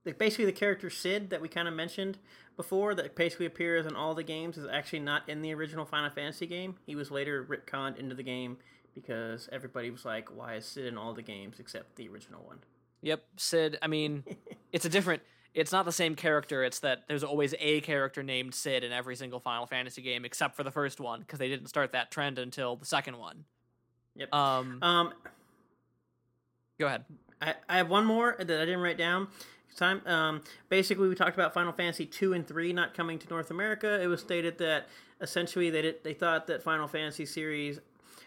the basically the character Sid that we kind of mentioned before that basically appears in all the games is actually not in the original Final Fantasy game. He was later retconned into the game because everybody was like, "Why is Sid in all the games except the original one?"
Yep, Sid. I mean, it's a different. It's not the same character. It's that there's always a character named Sid in every single Final Fantasy game, except for the first one, because they didn't start that trend until the second one.
Yep.
Um,
Um,
go ahead.
I, I have one more that I didn't write down. Time. Um, basically, we talked about Final Fantasy two and three not coming to North America. It was stated that essentially they did, they thought that Final Fantasy series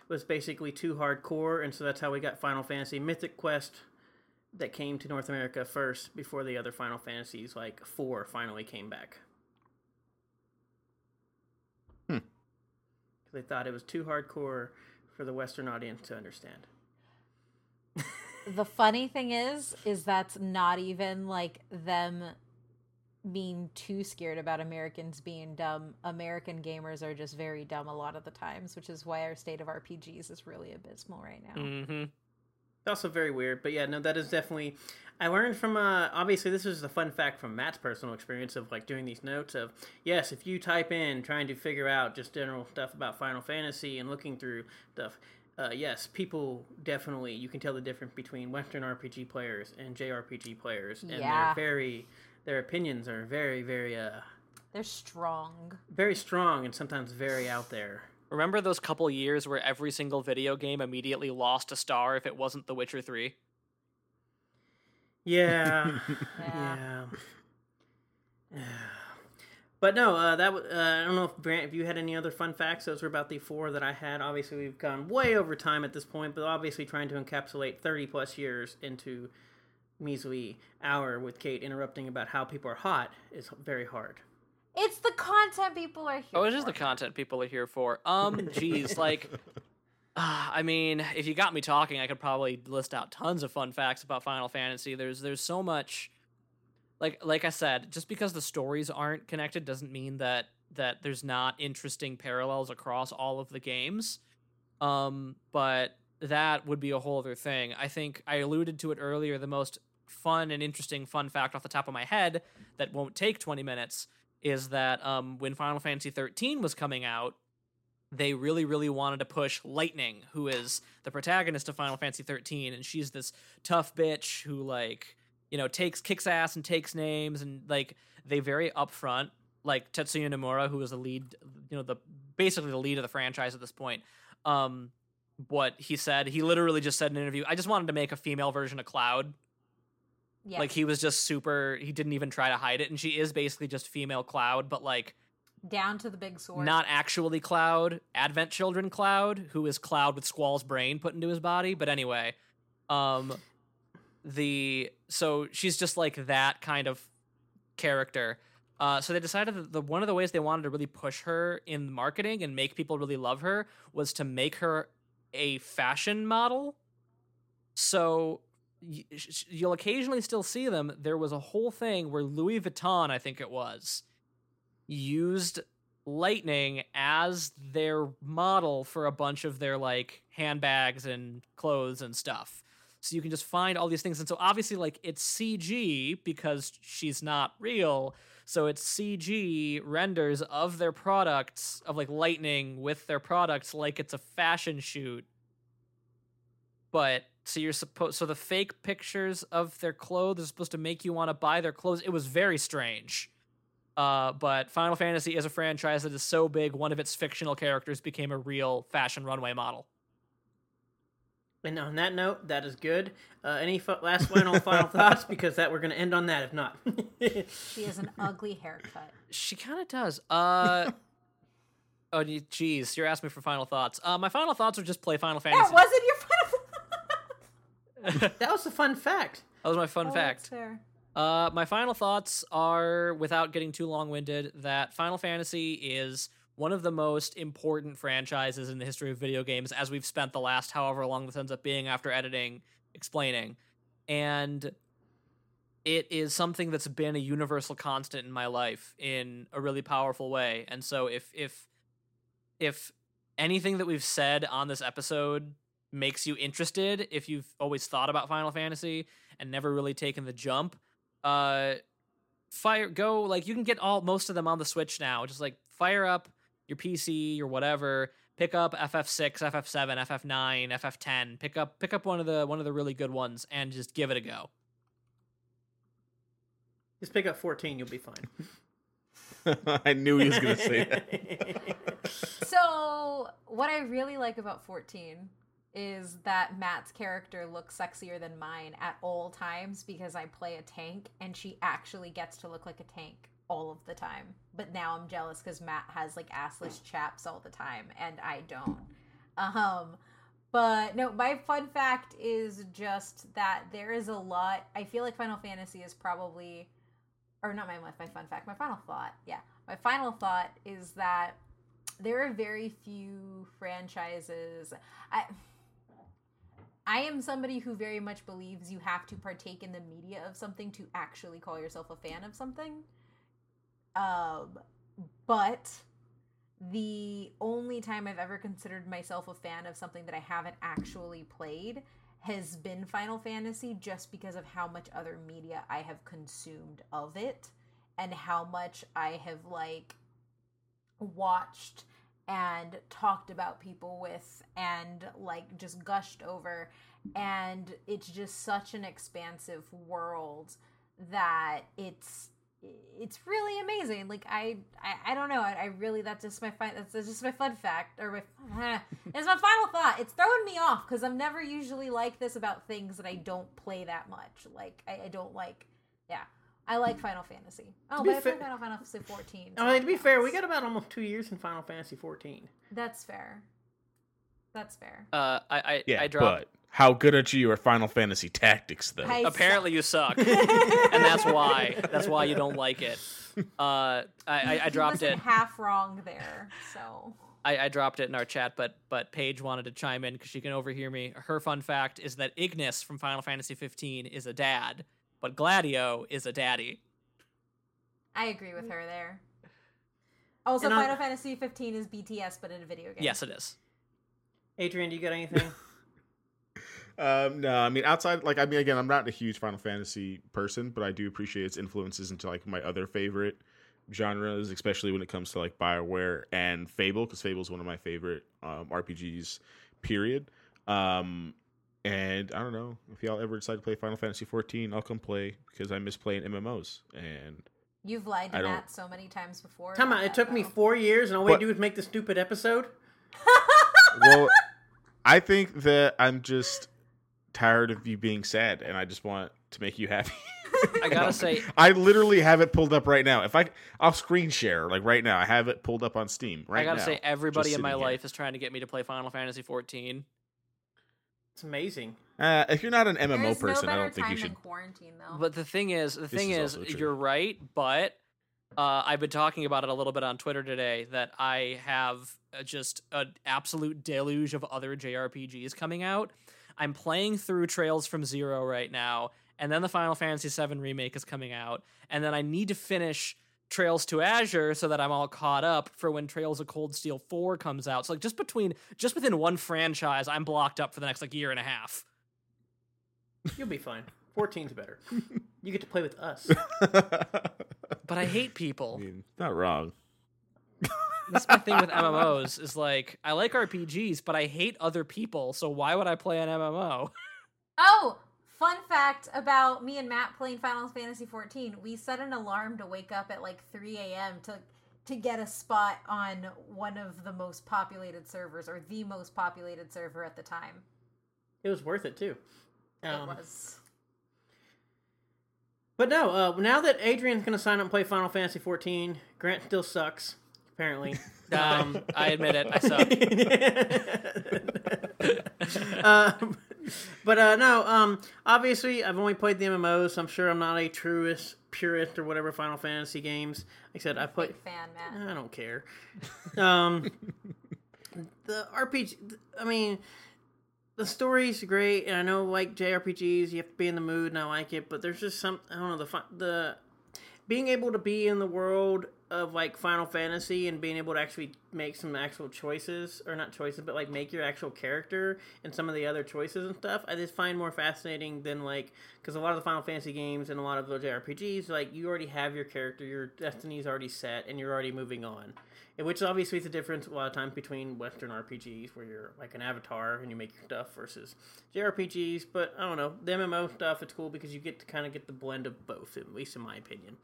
was basically too hardcore, and so that's how we got Final Fantasy Mystic Quest that came to North America first before the other Final Fantasies like four finally came back.
Hmm.
They thought it was too hardcore for the Western audience to understand.
the funny thing is is that's not even like them being too scared about Americans being dumb. American gamers are just very dumb a lot of the times, which is why our state of RPGs is really abysmal right now.
hmm
It's also very weird, but yeah, no, that is definitely. I learned from uh, obviously this is a fun fact from Matt's personal experience of like doing these notes of yes, if you type in trying to figure out just general stuff about Final Fantasy and looking through stuff, uh, yes, people definitely you can tell the difference between Western RPG players and JRPG players, and
Yeah.
they're very their opinions are very very uh
They're strong.
very strong and sometimes very out there.
Remember those couple years where every single video game immediately lost a star if it wasn't The Witcher 3?
Yeah.
Yeah.
Yeah. But no, uh, that w- uh, I don't know if Grant, if you had any other fun facts. Those were about the four that I had. Obviously, we've gone way over time at this point, but obviously trying to encapsulate thirty plus years into measly hour with Kate interrupting about how people are hot is very hard.
It's the content people are here.
Oh, it is
for.
the content people are here for. Um, geez, like, uh, I mean, if you got me talking, I could probably list out tons of fun facts about Final Fantasy. There's there's so much, like like I said, just because the stories aren't connected doesn't mean that that there's not interesting parallels across all of the games. Um, but that would be a whole other thing. I think I alluded to it earlier. The most fun and interesting fun fact off the top of my head that won't take 20 minutes is that um, when Final Fantasy 13 was coming out, they really, really wanted to push Lightning, who is the protagonist of Final Fantasy 13, and she's this tough bitch who like you know takes kicks ass and takes names, and like they very upfront like Tetsuya Nomura, who is the lead, you know, the basically the lead of the franchise at this point. Um, what he said, he literally just said in an interview, "I just wanted to make a female version of Cloud."
Yeah.
Like he was just super. He didn't even try to hide it, and she is basically just female Cloud, but like
down to the big sword.
not actually Cloud, Advent Children Cloud, who is Cloud with Squall's brain put into his body. But anyway, um, the so she's just like that kind of character. Uh, so they decided that the one of the ways they wanted to really push her in marketing and make people really love her was to make her a fashion model. So you'll occasionally still see them. There was a whole thing where Louis Vuitton, I think it was, used Lightning as their model for a bunch of their like handbags and clothes and stuff. So you can just find all these things. And so obviously, like, it's CG because she's not real. So it's CG renders of their products, of like Lightning with their products, like it's a fashion shoot. But so you're supposed, so the fake pictures of their clothes are supposed to make you want to buy their clothes. It was very strange. Uh, but Final Fantasy is a franchise that is so big, one of its fictional characters became a real fashion runway model.
And on that note, that is good. Uh, any f- last final final thoughts? Because that we're going to end on that. If not,
She has an ugly haircut.
She kind of does. Uh, oh, you- geez, you're asking me for final thoughts. Uh, my final thoughts are just play Final Fantasy.
That
Fantasy.
wasn't your final.
that was a fun fact.
that was my fun
Oh,
fact.
that's fair.
Uh, my final thoughts are, without getting too long winded, that Final Fantasy is one of the most important franchises in the history of video games, as we've spent the last however long this ends up being after editing explaining. And it is something that's been a universal constant in my life in a really powerful way. And so if if if anything that we've said on this episode makes you interested, if you've always thought about Final Fantasy and never really taken the jump, uh fire go like you can get all most of them on the switch now just like fire up your pc or whatever pick up ff6 ff7 ff9 ff10 pick up pick up one of the one of the really good ones and just give it a go
Just pick up fourteen. You'll be fine.
I knew he was going to say that.
So, what I really like about 14 is that Matt's character looks sexier than mine at all times because I play a tank and she actually gets to look like a tank all of the time. But now I'm jealous because Matt has like assless chaps all the time and I don't. Um, but no, my fun fact is just that there is a lot. I feel like Final Fantasy is probably, or not my my fun fact. My final thought, yeah, my final thought is that there are very few franchises. I I am somebody who very much believes you have to partake in the media of something to actually call yourself a fan of something. Um, but the only time I've ever considered myself a fan of something that I haven't actually played has been Final Fantasy just because of how much other media I have consumed of it and how much I have like watched and talked about people with and like just gushed over. And it's just such an expansive world that it's it's really amazing like i i, I don't know I, I really that's just my fun that's just my fun fact or my it's my final thought it's throwing me off because i'm never usually like this about things that i don't play that much like i, I don't like yeah I like Final Fantasy. Oh,
be
but I play Final Fantasy 14.
I mean, to be fair, we got about almost two years in Final Fantasy fourteen.
That's fair. That's fair.
uh i i,
Yeah,
I dropped
but how good are you at Final Fantasy Tactics, though?
I
apparently you suck and that's why that's why you don't like it uh i i, I dropped it
half wrong there. So
I, I dropped it in our chat, but but Paige wanted to chime in because she can overhear me. Her fun fact is that Ignis from Final Fantasy 15 is a dad, but Gladio is a daddy.
I agree with her there. Also,
And on-
Final Fantasy 15 is BTS, but in a video game.
Yes, it is.
Adrian, do you got anything?
Um, no, I mean outside, like I mean, again, I'm not a huge Final Fantasy person, but I do appreciate its influences into like my other favorite genres, especially when it comes to like Bioware and Fable, because Fable is one of my favorite um, RPGs. Period. Um, and I don't know if y'all ever decide to play Final Fantasy 14, I'll come play because I miss playing MMOs. And
You've lied to
I don't-
Matt so many times before.
Come on, it
that,
took me four years, and all we do is make the stupid episode.
well, I think that I'm just tired of you being sad, and I just want to make you happy.
I gotta say,
I literally have it pulled up right now. If I, I'll screen share like right now. I have it pulled up on Steam right
I gotta
now.
say, everybody in my
here.
life is trying to get me to play Final Fantasy 14.
It's amazing.
Uh, if you're not an MMO
There's
person,
no
I don't think you should.
quarantine though.
But the thing is, the thing
is
is, you're right. But uh, I've been talking about it a little bit on Twitter today that I have uh, just an absolute deluge of other JRPGs coming out. I'm playing through Trails from Zero right now, and then the Final Fantasy VII remake is coming out, and then I need to finish Trails to Azure so that I'm all caught up for when Trails of Cold Steel 4 comes out. So like just between just within one franchise, I'm blocked up for the next like year and a half.
You'll be fine. 14's better. You get to play with us.
But I hate people.
I mean, not wrong.
That's my thing with MMOs is like I like RPGs, but I hate other people. So why would I play an MMO?
Oh, fun fact about me and Matt playing Final Fantasy 14. We set an alarm to wake up at like 3 a.m. to to get a spot on one of the most populated servers or the most populated server at the time.
It was worth it too. Um,
it was.
But no, uh, now that Adrian's going to sign up and play Final Fantasy 14, Grant still sucks, apparently.
Um, I admit it, I suck.
um, but uh, no, um, obviously I've only played the MMOs. So I'm sure I'm not a truest, purist, or whatever Final Fantasy games. Like I said, I played.
Big fan, Matt.
I don't care. Um, the RPG, I mean, the story's great, and I know like JRPGs, you have to be in the mood, and I like it. But there's just some, I don't know, the the being able to be in the world of like Final Fantasy and being able to actually make some actual choices, or not choices, but like make your actual character and some of the other choices and stuff. I just find more fascinating than like because a lot of the Final Fantasy games and a lot of the JRPGs, like you already have your character, your destiny's already set, and you're already moving on. And which obviously is a difference a lot of times between Western RPGs where you're like an avatar and you make your stuff versus JRPGs. But I don't know, the MMO stuff it's cool because you get to kind of get the blend of both, at least in my opinion.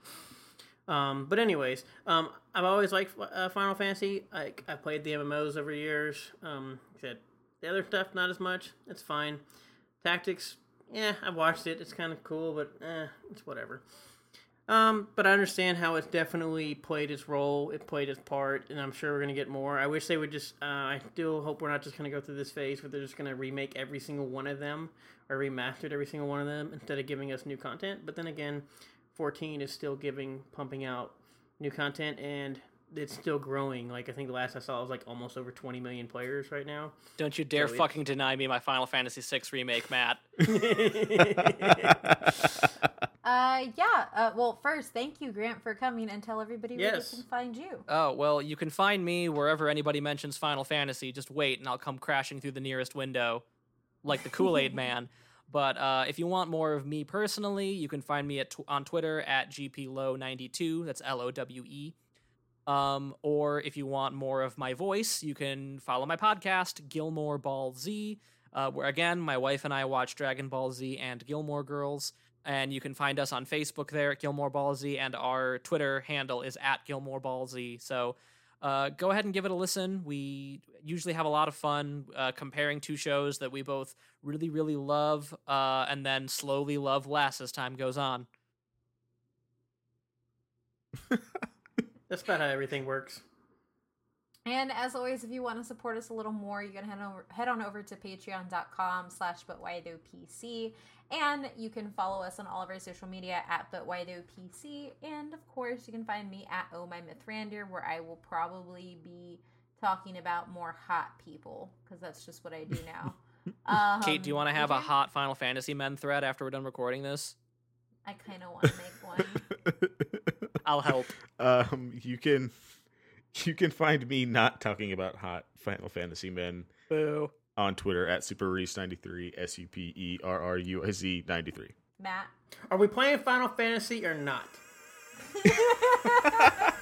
Um, but anyways, um, I've always liked uh, Final Fantasy. I I played the MMOs over years. Um, said the other stuff not as much. It's fine. Tactics, yeah, I've watched it. It's kind of cool, but eh, it's whatever. Um, but I understand how it's definitely played its role. It played its part, and I'm sure we're gonna get more. I wish they would just. Uh, I still hope we're not just gonna go through this phase where they're just gonna remake every single one of them or remastered every single one of them instead of giving us new content. But then again, 14 is still giving, pumping out new content, and it's still growing. Like I think the last I saw was like almost over 20 million players right now.
Don't you dare
So
fucking deny me my Final Fantasy VI remake, Matt.
Uh, yeah. Uh, well, first, thank you, Grant, for coming and tell everybody where they can find you.
Oh, well, you can find me wherever anybody mentions Final Fantasy. Just wait, and I'll come crashing through the nearest window, like the Kool Aid Man. But uh, if you want more of me personally, you can find me at tw- on Twitter at gplowe92. That's L O W E. Um, or if you want more of my voice, you can follow my podcast, Gilmore Ball Z, uh, where again, my wife and I watch Dragon Ball Z and Gilmore Girls. And you can find us on Facebook there at Gilmore Ball Z, and our Twitter handle is at Gilmore Ball Z. So uh, go ahead and give it a listen. We usually have a lot of fun uh, comparing two shows that we both really, really love, uh, and then slowly love less as time goes on.
That's about how everything works.
And as always, if you want to support us a little more, you can head over head on over to patreon.com slash but why though PC. And you can follow us on all of our social media at but why though PC. And of course you can find me at Oh My Mithrandir, where I will probably be talking about more hot people, because that's just what I do now. Um,
Kate, do you want to have a hot Final Fantasy men thread after we're done recording this?
I kinda wanna make one.
I'll help.
um, you can you can find me not talking about hot Final Fantasy men
Boo.
on Twitter at superreese93 s u p e r r u s e 93.
Matt.
Are we playing Final Fantasy or not?